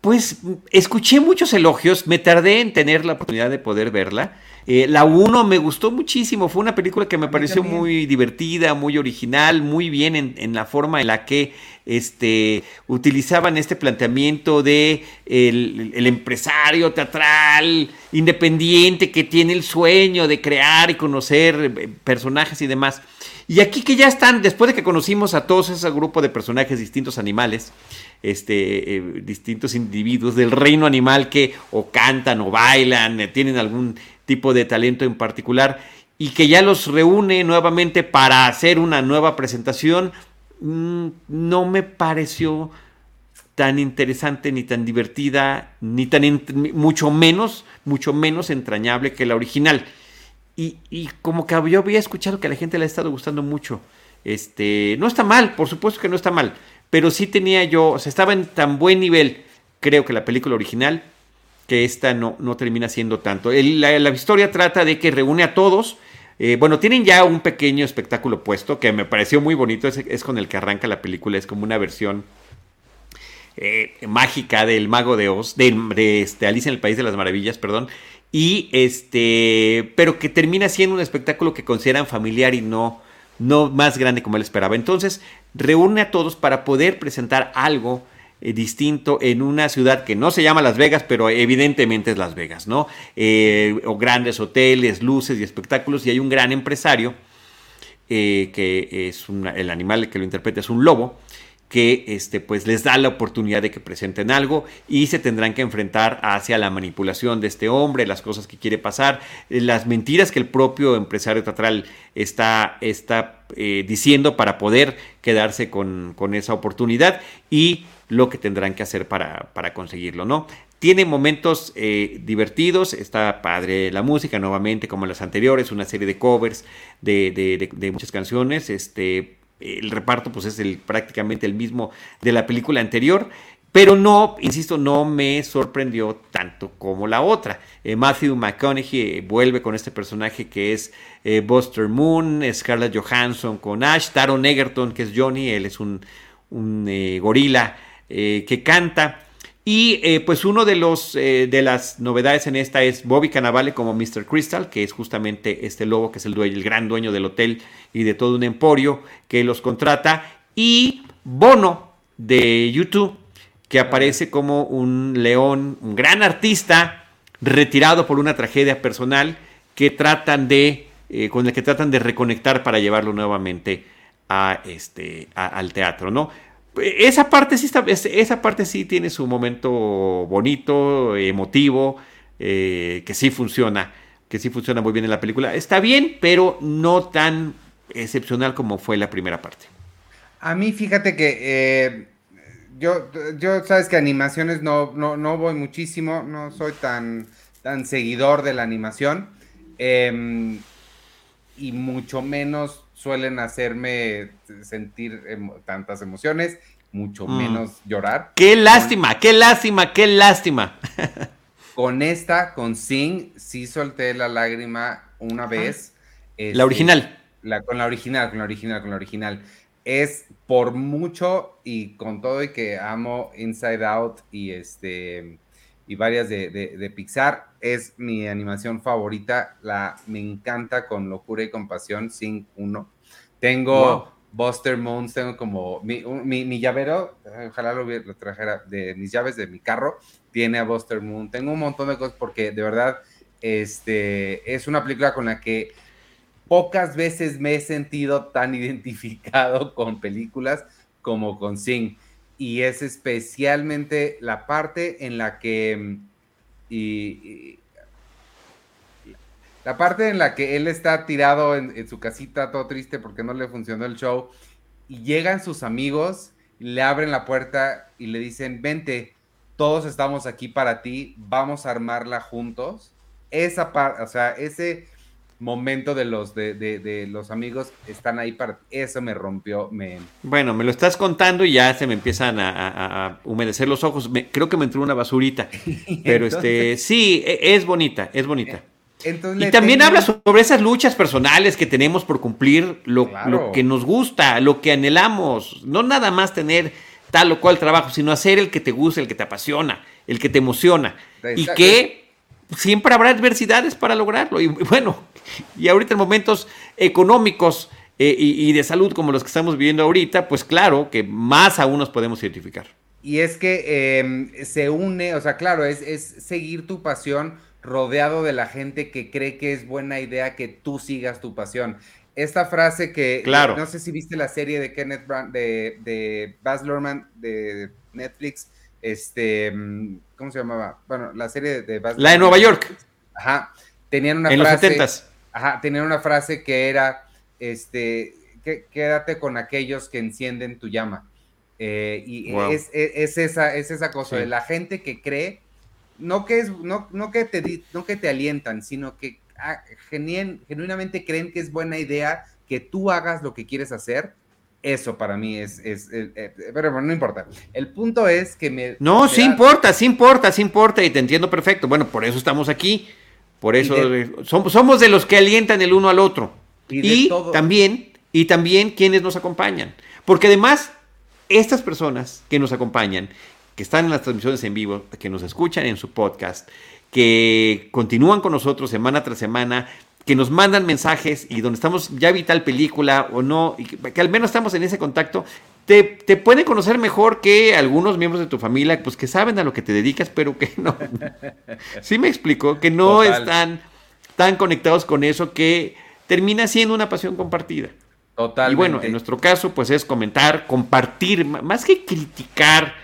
Pues escuché muchos elogios, me tardé en tener la oportunidad de poder verla. Eh, la 1 me gustó muchísimo, fue una película que me pareció muy divertida, muy original, muy bien en, la forma en la que este, utilizaban este planteamiento de el, empresario teatral independiente que tiene el sueño de crear y conocer eh, personajes y demás. Y aquí que ya están, después de que conocimos a todos ese grupo de personajes, distintos animales, este, eh, distintos individuos del reino animal que o cantan o bailan, tienen algún tipo de talento en particular y que ya los reúne nuevamente para hacer una nueva presentación, mm, no me pareció tan interesante ni tan divertida ni tan mucho menos mucho menos entrañable que la original. Y, y, como que yo había escuchado que a la gente le ha estado gustando mucho. Este no está mal por supuesto que no está mal pero sí tenía yo o sea estaba en tan buen nivel creo que la película original que esta no, no termina siendo tanto. la, historia trata de que reúne a todos. Eh, bueno, tienen ya un pequeño espectáculo puesto que me pareció muy bonito. Es, con el que arranca la película. Es como una versión eh, mágica del Mago de Oz, de, este, Alicia en el País de las Maravillas, perdón. Y este, pero que termina siendo un espectáculo que consideran familiar y no, no más grande como él esperaba. Entonces, reúne a todos para poder presentar algo eh, distinto en una ciudad que no se llama Las Vegas, pero evidentemente es Las Vegas, ¿no? Eh, o grandes hoteles, luces y espectáculos, y hay un gran empresario eh, que es el animal que lo interpreta es un lobo, que este, pues les da la oportunidad de que presenten algo y se tendrán que enfrentar hacia la manipulación de este hombre, las cosas que quiere pasar, las mentiras que el propio empresario teatral está, está diciendo para poder quedarse con, con esa oportunidad y lo que tendrán que hacer para, conseguirlo, ¿no? Tiene momentos eh, divertidos, está padre la música nuevamente, como en las anteriores, una serie de covers de, muchas canciones, este, el reparto pues es el, prácticamente el mismo de la película anterior, pero no, insisto, no me sorprendió tanto como la otra. Eh, Matthew McConaughey vuelve con este personaje que es eh, Buster Moon, Scarlett Johansson con Ash, Taron Egerton, que es Johnny, él es un, eh, gorila que canta. Y pues uno de los de las novedades en esta es Bobby Cannavale como Mr. Crystal, que es justamente este lobo que es el dueño, el gran dueño del hotel y de todo un emporio que los contrata. Y Bono de YouTube que aparece como un león, un gran artista, retirado por una tragedia personal, que tratan de, eh, con el que tratan de reconectar para llevarlo nuevamente a este, al teatro, ¿no? Esa parte, sí está, esa parte sí tiene su momento bonito, emotivo, eh, que sí funciona, que sí funciona muy bien en la película. Está bien, pero no tan excepcional como fue la primera parte. A mí, fíjate que eh, yo, yo sabes que animaciones no, no, voy muchísimo, no soy tan, tan seguidor de la animación. Em, y mucho menos suelen hacerme sentir tantas emociones, mucho mm. menos llorar. Qué lástima, qué lástima, qué lástima. con esta, con Sing, sí solté la lágrima una vez. la este, original. La, con la original, con la original, con la original es por mucho y con todo y que amo Inside Out y este y varias de, Pixar, es mi animación favorita. La me encanta con locura y compasión, sin uno. Tengo Buster Moons, tengo como mi, mi, llavero, ojalá lo, lo, trajera de mis llaves de mi carro, tiene a Buster Moon. Tengo un montón de cosas porque de verdad este, es una película con la que pocas veces me he sentido tan identificado con películas como con Sing. Y es especialmente la parte en la que... Y, la parte en la que él está tirado en, su casita todo triste porque no le funcionó el show y llegan sus amigos, le abren la puerta y le dicen, vente, todos estamos aquí para ti, vamos a armarla juntos. Esa parte, o sea, ese momento de los de, los amigos están ahí para eso me rompió me bueno me lo estás contando y ya se me empiezan a, humedecer los ojos. Creo que me entró una basurita pero este sí e, es bonita es bonita. Eh, y también habla sobre esas luchas personales que tenemos por cumplir lo, lo, que nos gusta lo que anhelamos. No nada más tener tal o cual trabajo sino hacer el que te gusta el que te apasiona el que te emociona. Y que siempre habrá adversidades para lograrlo y bueno y ahorita en momentos económicos eh, y, de salud como los que estamos viviendo ahorita, pues claro que más aún nos podemos identificar. Y es que em, se une, o sea, claro, es, es, seguir tu pasión rodeado de la gente que cree que es buena idea que tú sigas tu pasión. Esta frase que, claro. no sé si viste la serie de Kenneth Brandt, de, de Baz Luhrmann de Netflix, este, mm, ¿cómo se llamaba? Bueno, la serie de La de Nueva York. Ajá. Tenían una en frase. En los 70 ajá, tenían una frase que era, este, que, quédate con aquellos que encienden tu llama. Eh, y es, esa, es esa cosa de la gente que cree, no que, es, no, no que, te, no que te alientan, sino que ah, genuinamente creen que es buena idea que tú hagas lo que quieres hacer. Eso para mí es, es, eh, pero bueno, no importa. El punto es que me... No, sí importa, sí importa, sí importa y te entiendo perfecto. Bueno, por eso estamos aquí por eso somos, de los que alientan el uno al otro. Y, también, y también quienes nos acompañan. Porque además, estas personas que nos acompañan, que están en las transmisiones en vivo, que nos escuchan en su podcast, que continúan con nosotros semana tras semana, que nos mandan mensajes y donde estamos, ya vi tal película o no, y que, al menos estamos en ese contacto, te, te, pueden conocer mejor que algunos miembros de tu familia, pues que saben a lo que te dedicas, pero que no. sí me explico, que no están tan conectados con eso que termina siendo una pasión compartida. Totalmente. Y bueno, en nuestro caso, pues es comentar, compartir, más que criticar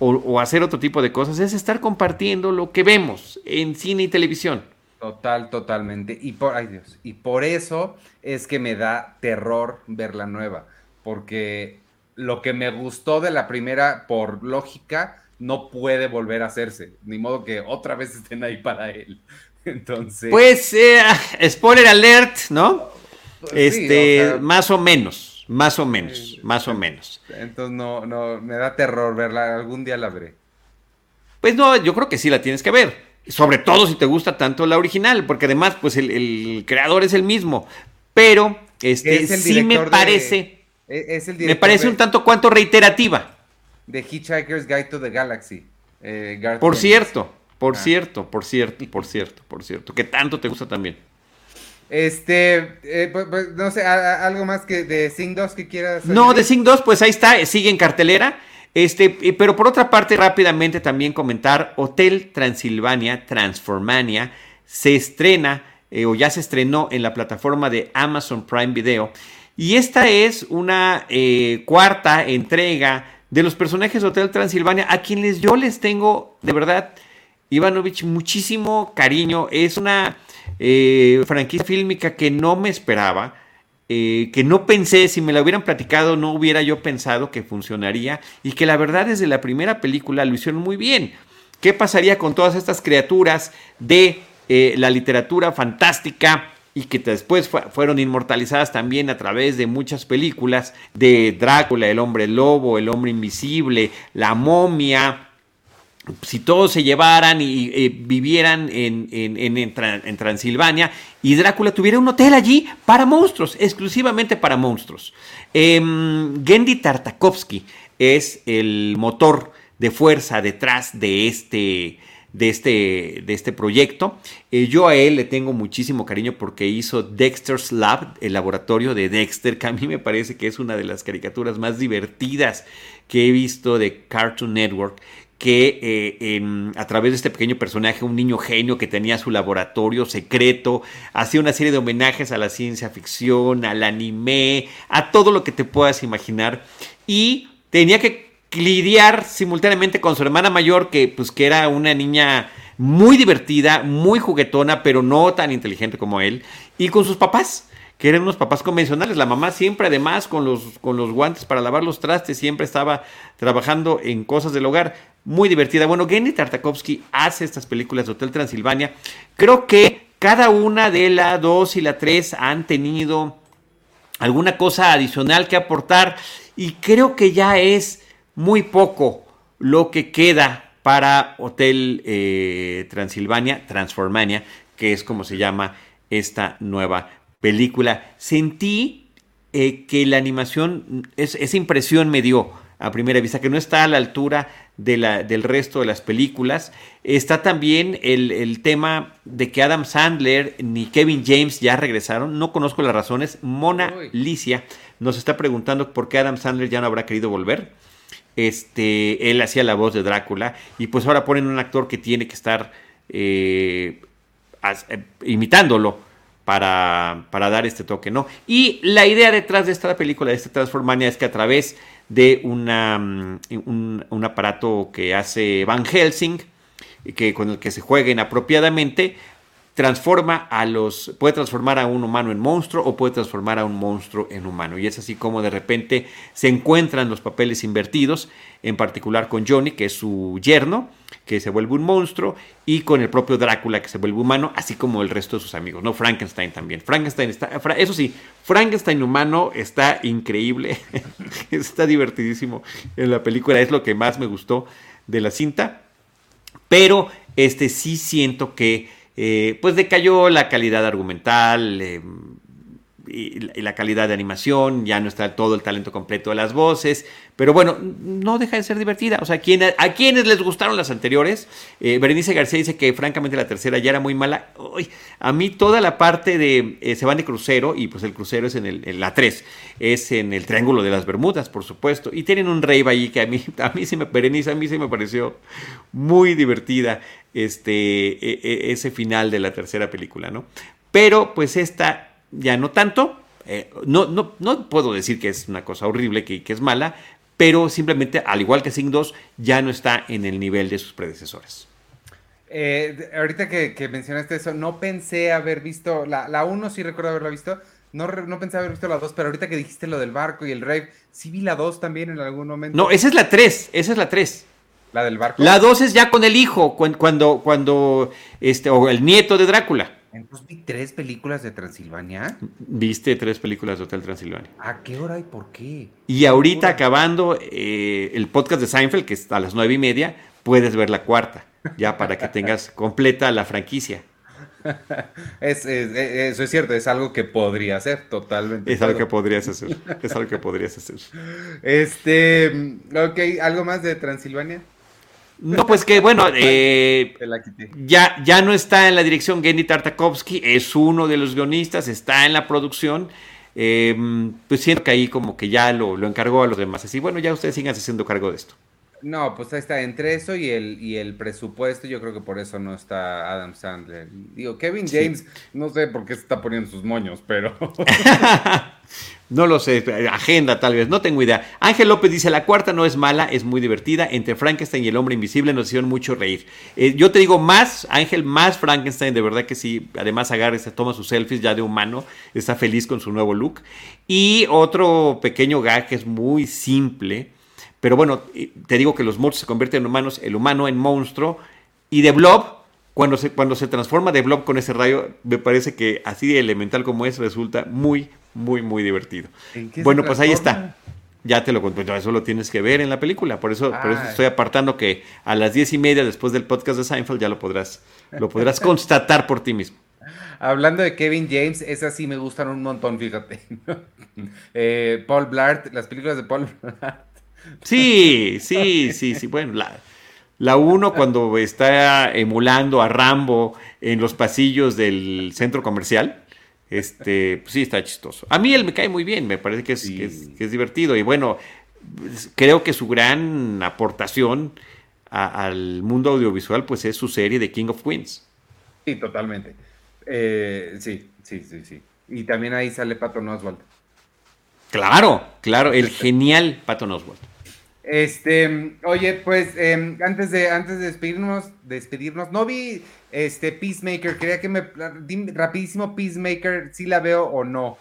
o, o hacer otro tipo de cosas, es estar compartiendo lo que vemos en cine y televisión. Total, totalmente. Y por, ay Dios, y por eso es que me da terror ver la nueva, porque lo que me gustó de la primera, por lógica, no puede volver a hacerse. Ni modo que otra vez estén ahí para él. Entonces. Pues, eh, spoiler alert, ¿no? Pues este, más o menos. más o menos, más o menos. Entonces no, no, me da terror verla, algún día la veré. Pues no, yo creo que sí la tienes que ver. Sobre todo si te gusta tanto la original, porque además, pues el, creador es el mismo. Pero, este, sí me parece. E, es el me parece un tanto cuanto reiterativa. De Hitchhiker's Guide to the Galaxy. Eh, por cierto, por ah. cierto, por cierto, por cierto, por cierto, que tanto te gusta también. Este, eh, pues, pues, no sé, algo más que de Sing 2 que quieras. No, de Sing 2, pues ahí está, sigue en cartelera. Este, pero por otra parte, rápidamente también comentar, Hotel Transilvania, Transformania, se estrena eh, o ya se estrenó en la plataforma de Amazon Prime Video. Y esta es una eh, cuarta entrega de los personajes de Hotel Transilvania, a quienes yo les tengo, de verdad, Ivanovich, muchísimo cariño. Es una eh, franquicia fílmica que no me esperaba. Eh, que no pensé, si me la hubieran platicado, no hubiera yo pensado que funcionaría y que la verdad desde la primera película lo hicieron muy bien. ¿Qué pasaría con todas estas criaturas de eh, la literatura fantástica y que después fueron inmortalizadas también a través de muchas películas de Drácula, el hombre lobo, el hombre invisible, la momia, si todos se llevaran y eh, vivieran en, en, Transilvania y Drácula tuviera un hotel allí para monstruos, exclusivamente para monstruos. Em, Gendy Tartakovsky es el motor de fuerza detrás de este, de este, de este proyecto. Eh, yo a él le tengo muchísimo cariño porque hizo Dexter's Lab, el laboratorio de Dexter, que a mí me parece que es una de las caricaturas más divertidas que he visto de Cartoon Network que eh, a través de este pequeño personaje, un niño genio que tenía su laboratorio secreto, hacía una serie de homenajes a la ciencia ficción, al anime, a todo lo que te puedas imaginar. Y tenía que lidiar simultáneamente con su hermana mayor, que pues que era una niña muy divertida, muy juguetona, pero no tan inteligente como él, y con sus papás que eran unos papás convencionales. La mamá siempre, además, con los, con los guantes para lavar los trastes, siempre estaba trabajando en cosas del hogar muy divertida. Bueno, Genny Tartakovsky hace estas películas de Hotel Transilvania. Creo que cada una de la 2 y la 3 han tenido alguna cosa adicional que aportar y creo que ya es muy poco lo que queda para Hotel eh, Transilvania, Transformania, que es como se llama esta nueva película. Sentí eh, que la animación, esa impresión me dio a primera vista, que no está a la altura de la, del resto de las películas. Está también el, tema de que Adam Sandler ni Kevin James ya regresaron. No conozco las razones. Mona Licia nos está preguntando por qué Adam Sandler ya no habrá querido volver. Este, él hacía la voz de Drácula y pues ahora ponen un actor que tiene que estar eh, eh, imitándolo para, para, dar este toque, ¿no? Y la idea detrás de esta película, de esta Transformania, es que a través de una, mm, un, aparato que hace Van Helsing, que, con el que se juega inapropiadamente, transforma a los, puede transformar a un humano en monstruo o puede transformar a un monstruo en humano. Y es así como de repente se encuentran los papeles invertidos, en particular con Johnny, que es su yerno, que se vuelve un monstruo, y con el propio Drácula, que se vuelve humano, así como el resto de sus amigos, ¿no? Frankenstein también. Frankenstein está, eso sí, Frankenstein humano está increíble, está divertidísimo en la película, es lo que más me gustó de la cinta, pero este sí siento que eh, pues decayó la calidad argumental eh, y, la calidad de animación, ya no está todo el talento completo de las voces, pero bueno, no deja de ser divertida. O sea, a quienes les gustaron las anteriores, eh, Berenice García dice que francamente la tercera ya era muy mala. a mí toda la parte de se van de crucero, y pues el crucero es en, el, la 3, es en el Triángulo de las Bermudas, por supuesto, y tienen un rey ahí que a mí, a mí sí me, Berenice, a mí sí me pareció muy divertida este, e, e, ese final de la tercera película, ¿no? Pero pues esta ya no tanto. Eh, no, no, no puedo decir que es una cosa horrible, que, que es mala, pero simplemente, al igual que Sing 2, ya no está en el nivel de sus predecesores. Eh, ahorita que, mencionaste eso, no pensé haber visto, la 1 sí recuerdo haberla visto, no, no pensé haber visto la 2, pero ahorita que dijiste lo del barco y el rave, sí vi la 2 también en algún momento. No, esa es la 3, esa es la 3. La del barco. La 2 es ya con el hijo, cuando, cuando, este, o el nieto de Drácula. Entonces vi tres películas de Transilvania. Viste tres películas de Hotel Transilvania. ¿A qué hora y por qué? Y ahorita acabando eh, el podcast de Seinfeld, que está a las nueve y media, puedes ver la cuarta, ya para que tengas completa la franquicia. Es, eso es cierto, es algo que podría hacer totalmente. Es algo que podrías hacer. Es algo que podrías hacer. Este, ok, ¿algo más de Transilvania? No, pues que bueno, eh, ya, ya no está en la dirección Gendy Tartakovsky, es uno de los guionistas, está en la producción. Eh, pues siento que ahí como que ya lo, lo encargó a los demás. Así, bueno, ya ustedes sigan haciendo cargo de esto. No, pues ahí está, entre eso y el, y el presupuesto, yo creo que por eso no está Adam Sandler. Digo, Kevin James, no sé por qué se está poniendo sus moños, pero... no lo sé, agenda tal vez, no tengo idea. Ángel López dice, la cuarta no es mala, es muy divertida. Entre Frankenstein y el hombre invisible nos hicieron mucho reír. Eh, yo te digo más, Ángel, más Frankenstein, de verdad que sí. Además agarra se toma sus selfies ya de humano, está feliz con su nuevo look. Y otro pequeño gag que es muy simple pero bueno, te digo que los monstruos se convierten en humanos, el humano en monstruo. Y de Blob, cuando se, cuando se transforma de Blob con ese rayo, me parece que así de elemental como es, resulta muy, muy, muy divertido. Bueno, pues ahí está. Ya te lo conté, eso lo tienes que ver en la película. Por eso, por eso estoy apartando que a las diez y media después del podcast de Seinfeld ya lo podrás, lo podrás constatar por ti mismo. Hablando de Kevin James, esas sí me gustan un montón, fíjate. Eh, Paul Blart, las películas de Paul Blart Sí, sí, sí, sí. Bueno, la, la uno cuando está emulando a Rambo en los pasillos del centro comercial. Este, pues sí, está chistoso. A mí él me cae muy bien, me parece que es, es, divertido. Y bueno, creo que su gran aportación al mundo audiovisual, pues es su serie de King of Queens. Sí, totalmente. Eh, sí, sí, sí, sí. Y también ahí sale Pato Oswald. Claro, claro, el genial Patton Oswalt. Este, oye, pues em, antes de antes de despedirnos, despedirnos, no vi este Peacemaker, quería que me rapidísimo Peacemaker, si la veo o no.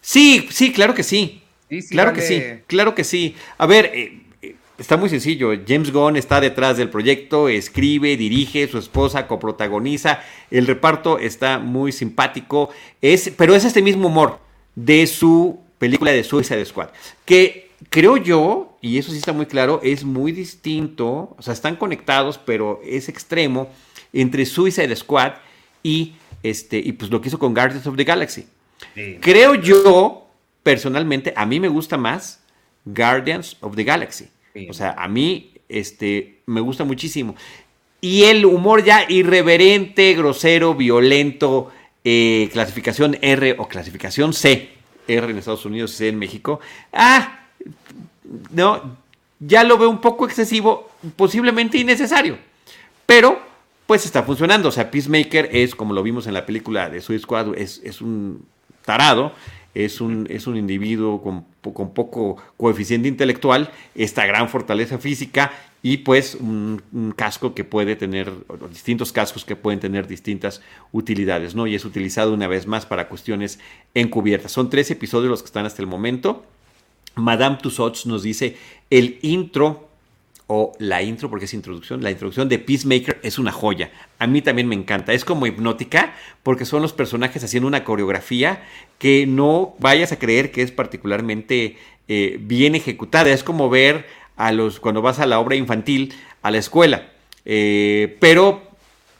Sí, sí, claro que sí. claro que sí, claro que sí. A ver, eh, eh, está muy sencillo. James Gunn está detrás del proyecto, escribe, dirige, su esposa coprotagoniza. El reparto está muy simpático, es, pero es este mismo humor de su película de Suicide Squad, que creo yo, y eso sí está muy claro, es muy distinto, o sea, están conectados, pero es extremo entre Suicide Squad y, este, y pues lo que hizo con Guardians of the Galaxy. Creo yo, personalmente, a mí me gusta más Guardians of the Galaxy. O sea, a mí este, me gusta muchísimo. Y el humor ya irreverente, grosero, violento, eh, clasificación R o clasificación C, R en Estados Unidos C en México, ah, no, ya lo veo un poco excesivo, posiblemente innecesario, pero pues está funcionando. O sea, Peacemaker es, como lo vimos en la película de Suicide Squad, es, es un tarado, es un, es un individuo con, con, poco coeficiente intelectual, esta gran fortaleza física y pues un, casco que puede tener, distintos cascos que pueden tener distintas utilidades, ¿no? Y es utilizado una vez más para cuestiones encubiertas. Son tres episodios los que están hasta el momento. Madame Tussauds nos dice, el intro o la intro, porque es introducción, la introducción de Peacemaker es una joya. A mí también me encanta. Es como hipnótica porque son los personajes haciendo una coreografía que no vayas a creer que es particularmente eh, bien ejecutada. Es como ver a los, cuando vas a la obra infantil, a la escuela. Eh, pero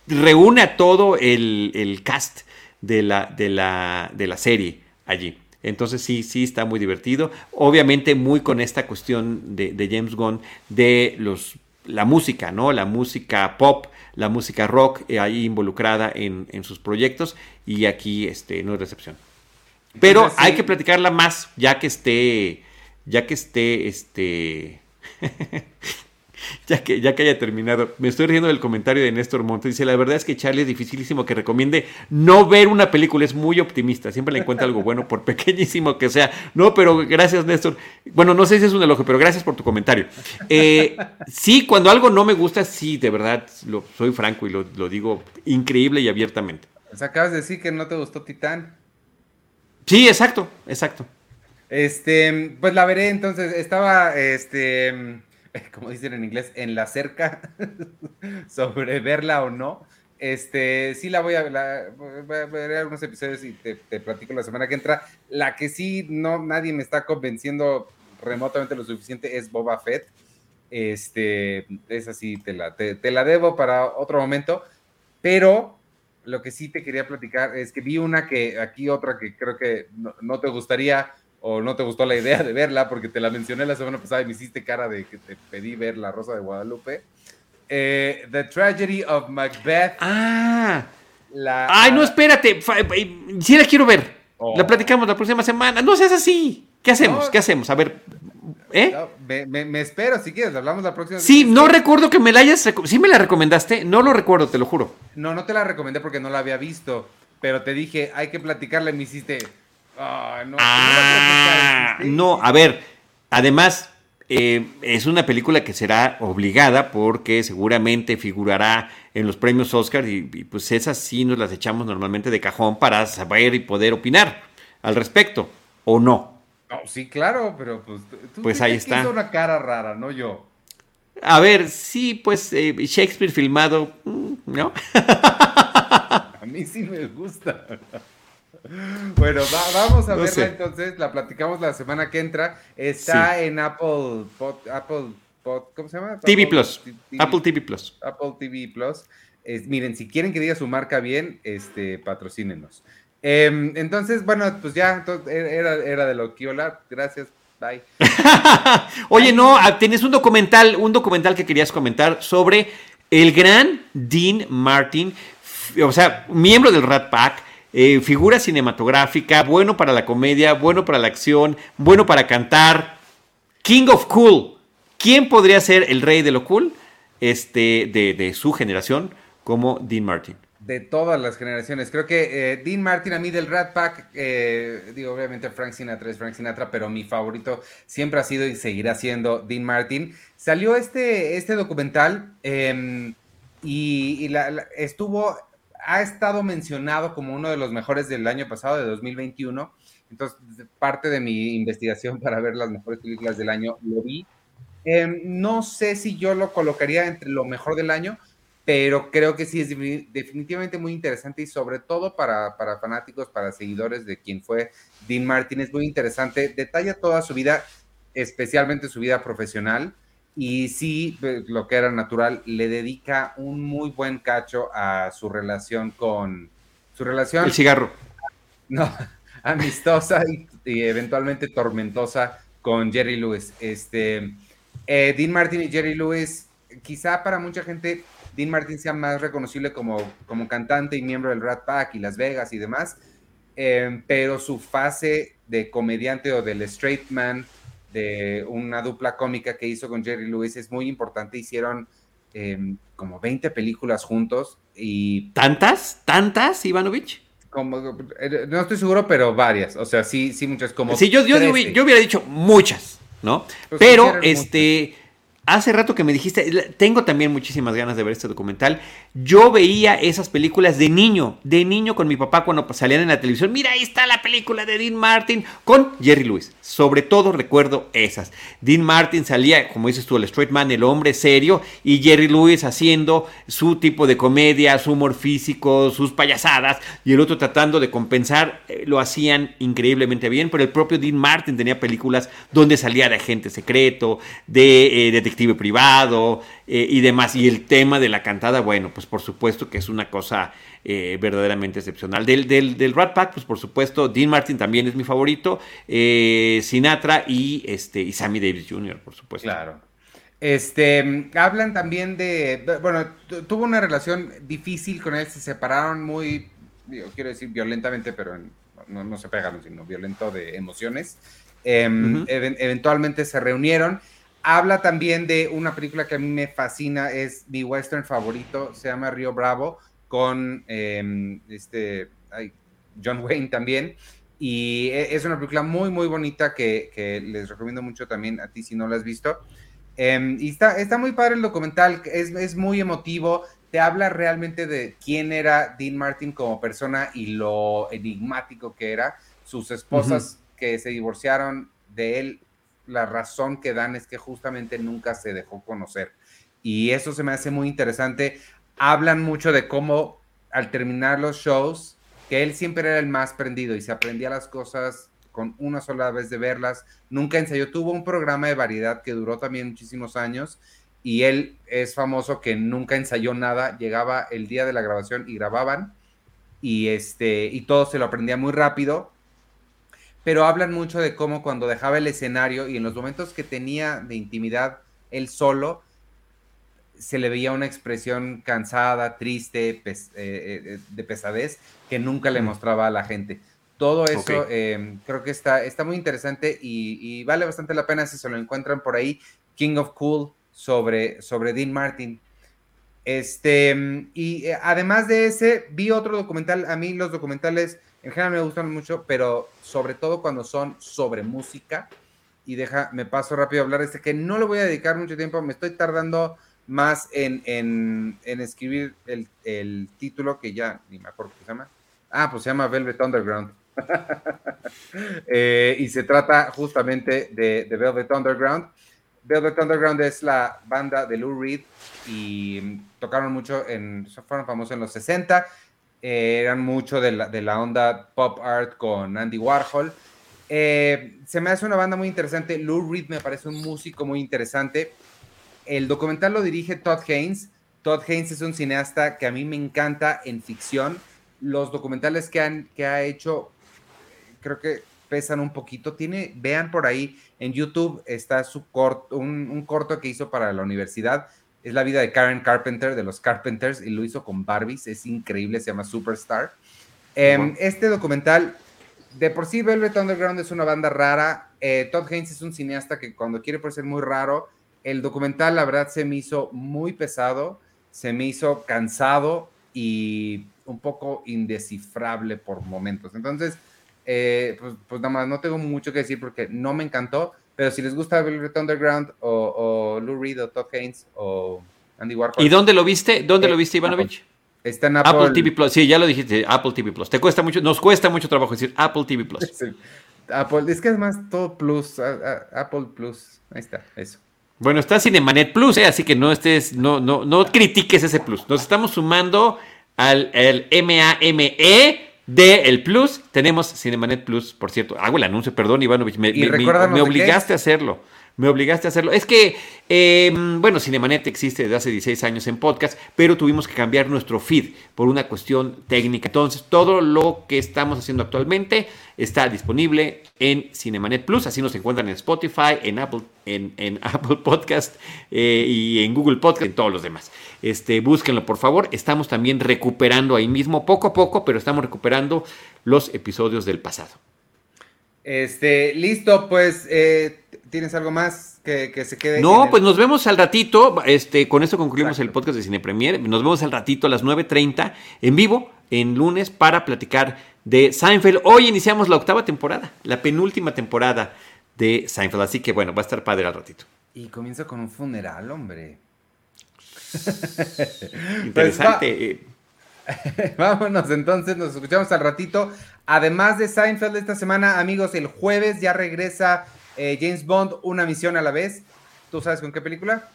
reúne a todo el, cast de la, de, la, de la serie allí. Entonces sí, sí está muy divertido. Obviamente muy con esta cuestión de, James Gunn de los, la música, ¿no? La música pop, la música rock eh, ahí involucrada en, sus proyectos y aquí este, no es recepción. Pero hay que platicarla más ya que esté, ya que esté, este, ya, que, ya que haya terminado, me estoy riendo del comentario de Néstor Montes. Dice: La verdad es que Charlie es dificilísimo que recomiende no ver una película. Es muy optimista. Siempre le encuentra algo bueno, por pequeñísimo que sea. No, pero gracias, Néstor. Bueno, no sé si es un elogio, pero gracias por tu comentario. Eh, sí, cuando algo no me gusta, sí, de verdad, lo, soy franco y lo, lo digo increíble y abiertamente. Pues acabas de decir que no te gustó Titán. Sí, exacto, exacto. Este, pues la veré, entonces estaba, este, como dicen en inglés, en la cerca sobre verla o no. Este, sí la voy a ver, ver algunos episodios y te, te, platico la semana que entra. La que sí no nadie me está convenciendo remotamente lo suficiente es Boba Fett. Este, es así, te la, te, la debo para otro momento. Pero lo que sí te quería platicar es que vi una que aquí otra que creo que no, te gustaría o no te gustó la idea de verla porque te la mencioné la semana pasada y me hiciste cara de que te pedí ver La Rosa de Guadalupe. Eh, The Tragedy of Macbeth. Ah. La, Ay, no, espérate. Eh, sí la quiero ver. La oh. platicamos la próxima semana. No seas así. ¿Qué hacemos? ¿Qué hacemos? A ver, ¿Eh? me, espero, si quieres, hablamos la próxima. Sí, no recuerdo que me la hayas. Sí, me la recomendaste. No lo recuerdo, te lo juro. No, no te la recomendé porque no la había visto. Pero te dije, hay que platicarle. Me hiciste. No, ah, no, a ver. Además, eh, es una película que será obligada porque seguramente figurará en los premios Oscar y, y, pues esas sí nos las echamos normalmente de cajón para saber y poder opinar al respecto, ¿o no? sí, claro, pero pues tú pues ahí está. una cara rara, no yo. A ver, sí, pues eh, Shakespeare filmado, mm, ¿no? a mí sí me gusta. Bueno, vamos a verla entonces, la platicamos la semana que entra. Está en Apple, Apple ¿cómo se llama? TV Plus. Apple TV Plus. Apple TV Plus. miren, si quieren que diga su marca bien, este, patrocínenos. Em, entonces, bueno, pues ya, era, era de lo que hablar. Gracias. Bye. Oye, no, ah, tienes un documental, un documental que querías comentar sobre el gran Dean Martin, o sea, miembro del Rat Pack, eh, figura cinematográfica, bueno para la comedia, bueno para la acción, bueno para cantar, King of Cool. ¿Quién podría ser el rey de lo cool este, de, su generación como Dean Martin? de todas las generaciones. Creo que eh, Dean Martin, a mí del Rat Pack, eh, digo, obviamente Frank Sinatra es Frank Sinatra, pero mi favorito siempre ha sido y seguirá siendo Dean Martin. Salió este, este documental em, y, estuvo, ha estado mencionado como uno de los mejores del año pasado, de 2021. Entonces, parte de mi investigación para ver las mejores películas del año lo vi. Em, no sé si yo lo colocaría entre lo mejor del año, pero creo que sí es definitivamente muy interesante y sobre todo para, para, fanáticos, para seguidores de quien fue Dean Martin, es muy interesante. Detalla toda su vida, especialmente su vida profesional, y sí, pues, lo que era natural, le dedica un muy buen cacho a su relación con su relación. El cigarro. No, amistosa y, eventualmente tormentosa con Jerry Lewis. Este, eh, Dean Martin y Jerry Lewis, quizá para mucha gente Dean Martin sea más reconocible como, como cantante y miembro del Rat Pack y Las Vegas y demás, eh, pero su fase de comediante o del straight man, de una dupla cómica que hizo con Jerry Lewis es muy importante. Hicieron eh, como 20 películas juntos y... ¿Tantas? ¿Tantas, Ivanovich? Como, eh, no estoy seguro, pero varias. O sea, sí, sí, muchas. Como sí, yo, yo, yo hubiera dicho muchas, ¿no? Pues pero, este... Hace rato que me dijiste, tengo también muchísimas ganas de ver este documental. Yo veía esas películas de niño, de niño con mi papá cuando salían en la televisión. Mira, ahí está la película de Dean Martin con Jerry Lewis. Sobre todo recuerdo esas. Dean Martin salía, como dices tú, el straight man, el hombre serio, y Jerry Lewis haciendo su tipo de comedia, su humor físico, sus payasadas, y el otro tratando de compensar. Eh, lo hacían increíblemente bien, pero el propio Dean Martin tenía películas donde salía de agente secreto, de eh, privado eh, y demás. Y el tema de la cantada, bueno, pues por supuesto que es una cosa eh, verdaderamente excepcional. Del, del, del, Rat Pack, pues por supuesto, Dean Martin también es mi favorito, eh, Sinatra y, este, y Sammy Davis Jr., por supuesto. Claro. Este, hablan también de, bueno, tuvo una relación difícil con él, se separaron muy, quiero decir violentamente, pero no, no se pegaron, sino violento de emociones. Em, eventualmente se reunieron Habla también de una película que a mí me fascina, es mi western favorito, se llama Río Bravo, con em, este, John Wayne también. Y e, es una película muy, muy bonita que, les recomiendo mucho también a ti si no la has visto. Em, y está, está muy padre el documental, es, es muy emotivo, te habla realmente de quién era Dean Martin como persona y lo enigmático que era. Sus esposas que se divorciaron de él la razón que dan es que justamente nunca se dejó conocer. Y eso se me hace muy interesante. hablan mucho de cómo al terminar los shows, que él siempre era el más prendido y se aprendía las cosas con una sola vez de verlas, nunca ensayó, tuvo un programa de variedad que duró también muchísimos años y él es famoso que nunca ensayó nada, llegaba el día de la grabación y grababan y este y todo se lo aprendía muy rápido. Pero hablan mucho de cómo cuando dejaba el escenario y en los momentos que tenía de intimidad él solo, se le veía una expresión cansada, triste, eh, eh, de pesadez, que nunca le mostraba a la gente. Todo eso em, creo que está, está muy interesante y, vale bastante la pena si se lo encuentran por ahí. King of Cool sobre, sobre Dean Martin. Este, y eh, además de ese, vi otro documental. A mí los documentales en general me gustan mucho, pero sobre todo cuando son sobre música. Y deja, me paso rápido a hablar de este, que no le voy a dedicar mucho tiempo, me estoy tardando más en, en, escribir el, el, título, que ya ni me acuerdo qué se llama. Ah, pues se llama Velvet Underground. Eh, y se trata justamente de, de Velvet Underground. Velvet Underground es la banda de Lou Reed y tocaron mucho, en, fueron famosos en los 60, eh, eran mucho de la, de la, onda pop art con Andy Warhol. Eh, se me hace una banda muy interesante. Lou Reed me parece un músico muy interesante. El documental lo dirige Todd Haynes. Todd Haynes es un cineasta que a mí me encanta en ficción. Los documentales que, han, que ha hecho, creo que pesan un poquito. Tiene, vean por ahí, en YouTube está su corto, un, corto que hizo para la universidad. Es la vida de Karen Carpenter, de los Carpenters, y lo hizo con Barbies. Es increíble, se llama Superstar. Em, este documental, de por sí, Velvet Underground es una banda rara. Eh, Todd Haynes es un cineasta que cuando quiere ser muy raro, el documental, la verdad, se me hizo muy pesado, se me hizo cansado y un poco indescifrable por momentos. Entonces, eh, pues, pues, nada más, no tengo mucho que decir porque no me encantó, pero si les gusta Velvet Underground o, Lou Reed o Todd Haynes o Andy Warhol. ¿Y dónde lo viste? ¿Dónde lo viste, Ivanovich? Está en Apple. TV Plus. Sí, ya lo dijiste, Apple TV Plus. Te cuesta mucho, nos cuesta mucho trabajo decir Apple TV Plus. Apple, es que es más todo Plus, Apple Plus. Ahí está, eso. Bueno, está Cinemanet Plus, ¿eh? así que no estés, no, no, no critiques ese plus. Nos estamos sumando al el MAME de el Plus, tenemos Cinemanet Plus, por cierto. Hago el anuncio, perdón, Ivanovich, me, me, obligaste a hacerlo. Me obligaste a hacerlo. Es que, em, bueno, Cinemanet existe desde hace 16 años en podcast, pero tuvimos que cambiar nuestro feed por una cuestión técnica. Entonces, todo lo que estamos haciendo actualmente está disponible en Cinemanet Plus. Así nos encuentran en Spotify, en Apple, en, Apple Podcast eh, y en Google Podcast, en todos los demás. Este, búsquenlo, por favor. Estamos también recuperando ahí mismo, poco a poco, pero estamos recuperando los episodios del pasado. Este, listo, pues, eh, ¿tienes algo más que, se quede? No, pues nos vemos al ratito. Este, con esto concluimos el podcast de Cine Premier. Nos vemos al ratito a las 9.30 en vivo, en lunes, para platicar de Seinfeld. Hoy iniciamos la octava temporada, la penúltima temporada de Seinfeld. Así que bueno, va a estar padre al ratito. Y comienza con un funeral, hombre. Interesante. Pues Vámonos entonces, nos escuchamos al ratito. Además de Seinfeld esta semana, amigos, el jueves ya regresa eh, James Bond, una misión a la vez. ¿Tú sabes con qué película?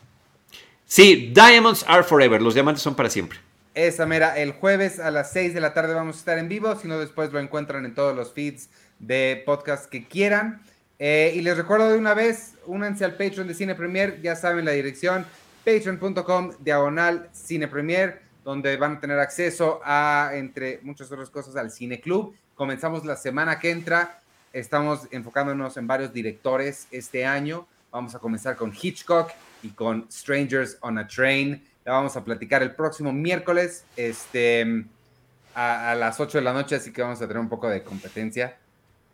Sí, Diamonds Are Forever, los diamantes son para siempre. Esa mera, el jueves a las 6 de la tarde vamos a estar en vivo, si no después lo encuentran en todos los feeds de podcast que quieran. Eh, y les recuerdo de una vez, únanse al Patreon de Cine Premier, ya saben la dirección, patreon.com diagonal Cine Premier donde van a tener acceso a, entre muchas otras cosas, al Cine Club. Comenzamos la semana que entra. Estamos enfocándonos en varios directores este año. Vamos a comenzar con Hitchcock y con Strangers on a Train. La vamos a platicar el próximo miércoles este, a, a las 8 de la noche, así que vamos a tener un poco de competencia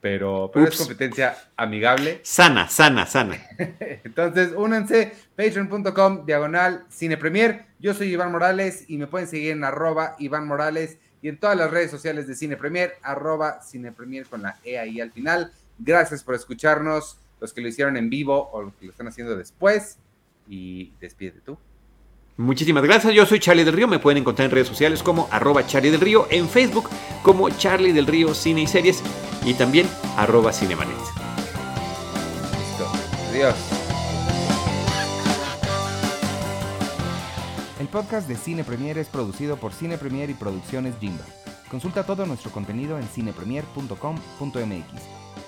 pero, es competencia amigable. Sana, sana, sana. Entonces, únanse, patreon.com, diagonal, Cine Premier. Yo soy Iván Morales y me pueden seguir en arroba Iván Morales y en todas las redes sociales de Cine Premier, arroba Cine Premier con la E ahí al final. Gracias por escucharnos, los que lo hicieron en vivo o los que lo están haciendo después. Y despídete tú. Muchísimas gracias, yo soy Charlie del Río, me pueden encontrar en redes sociales como arroba Charlie del Río, en Facebook como Charlie del Río Cine y Series y también arroba Cinemanet. Listo, adiós. Podcast de Cine Premier es producido por Cine Premier y Producciones Jimba. Consulta todo nuestro contenido en cinepremier.com.mx.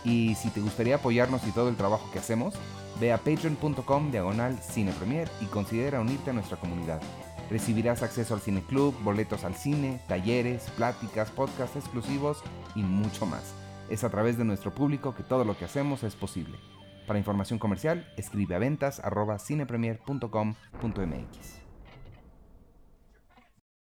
Y si te gustaría apoyarnos y todo el trabajo que hacemos, ve a patreon.com diagonal cinepremier y considera unirte a nuestra comunidad. Recibirás acceso al Cine Club, boletos al cine, talleres, pláticas, podcasts exclusivos y mucho más. Es a través de nuestro público que todo lo que hacemos es posible. Para información comercial, escribe a ventas cinepremier.com.mx.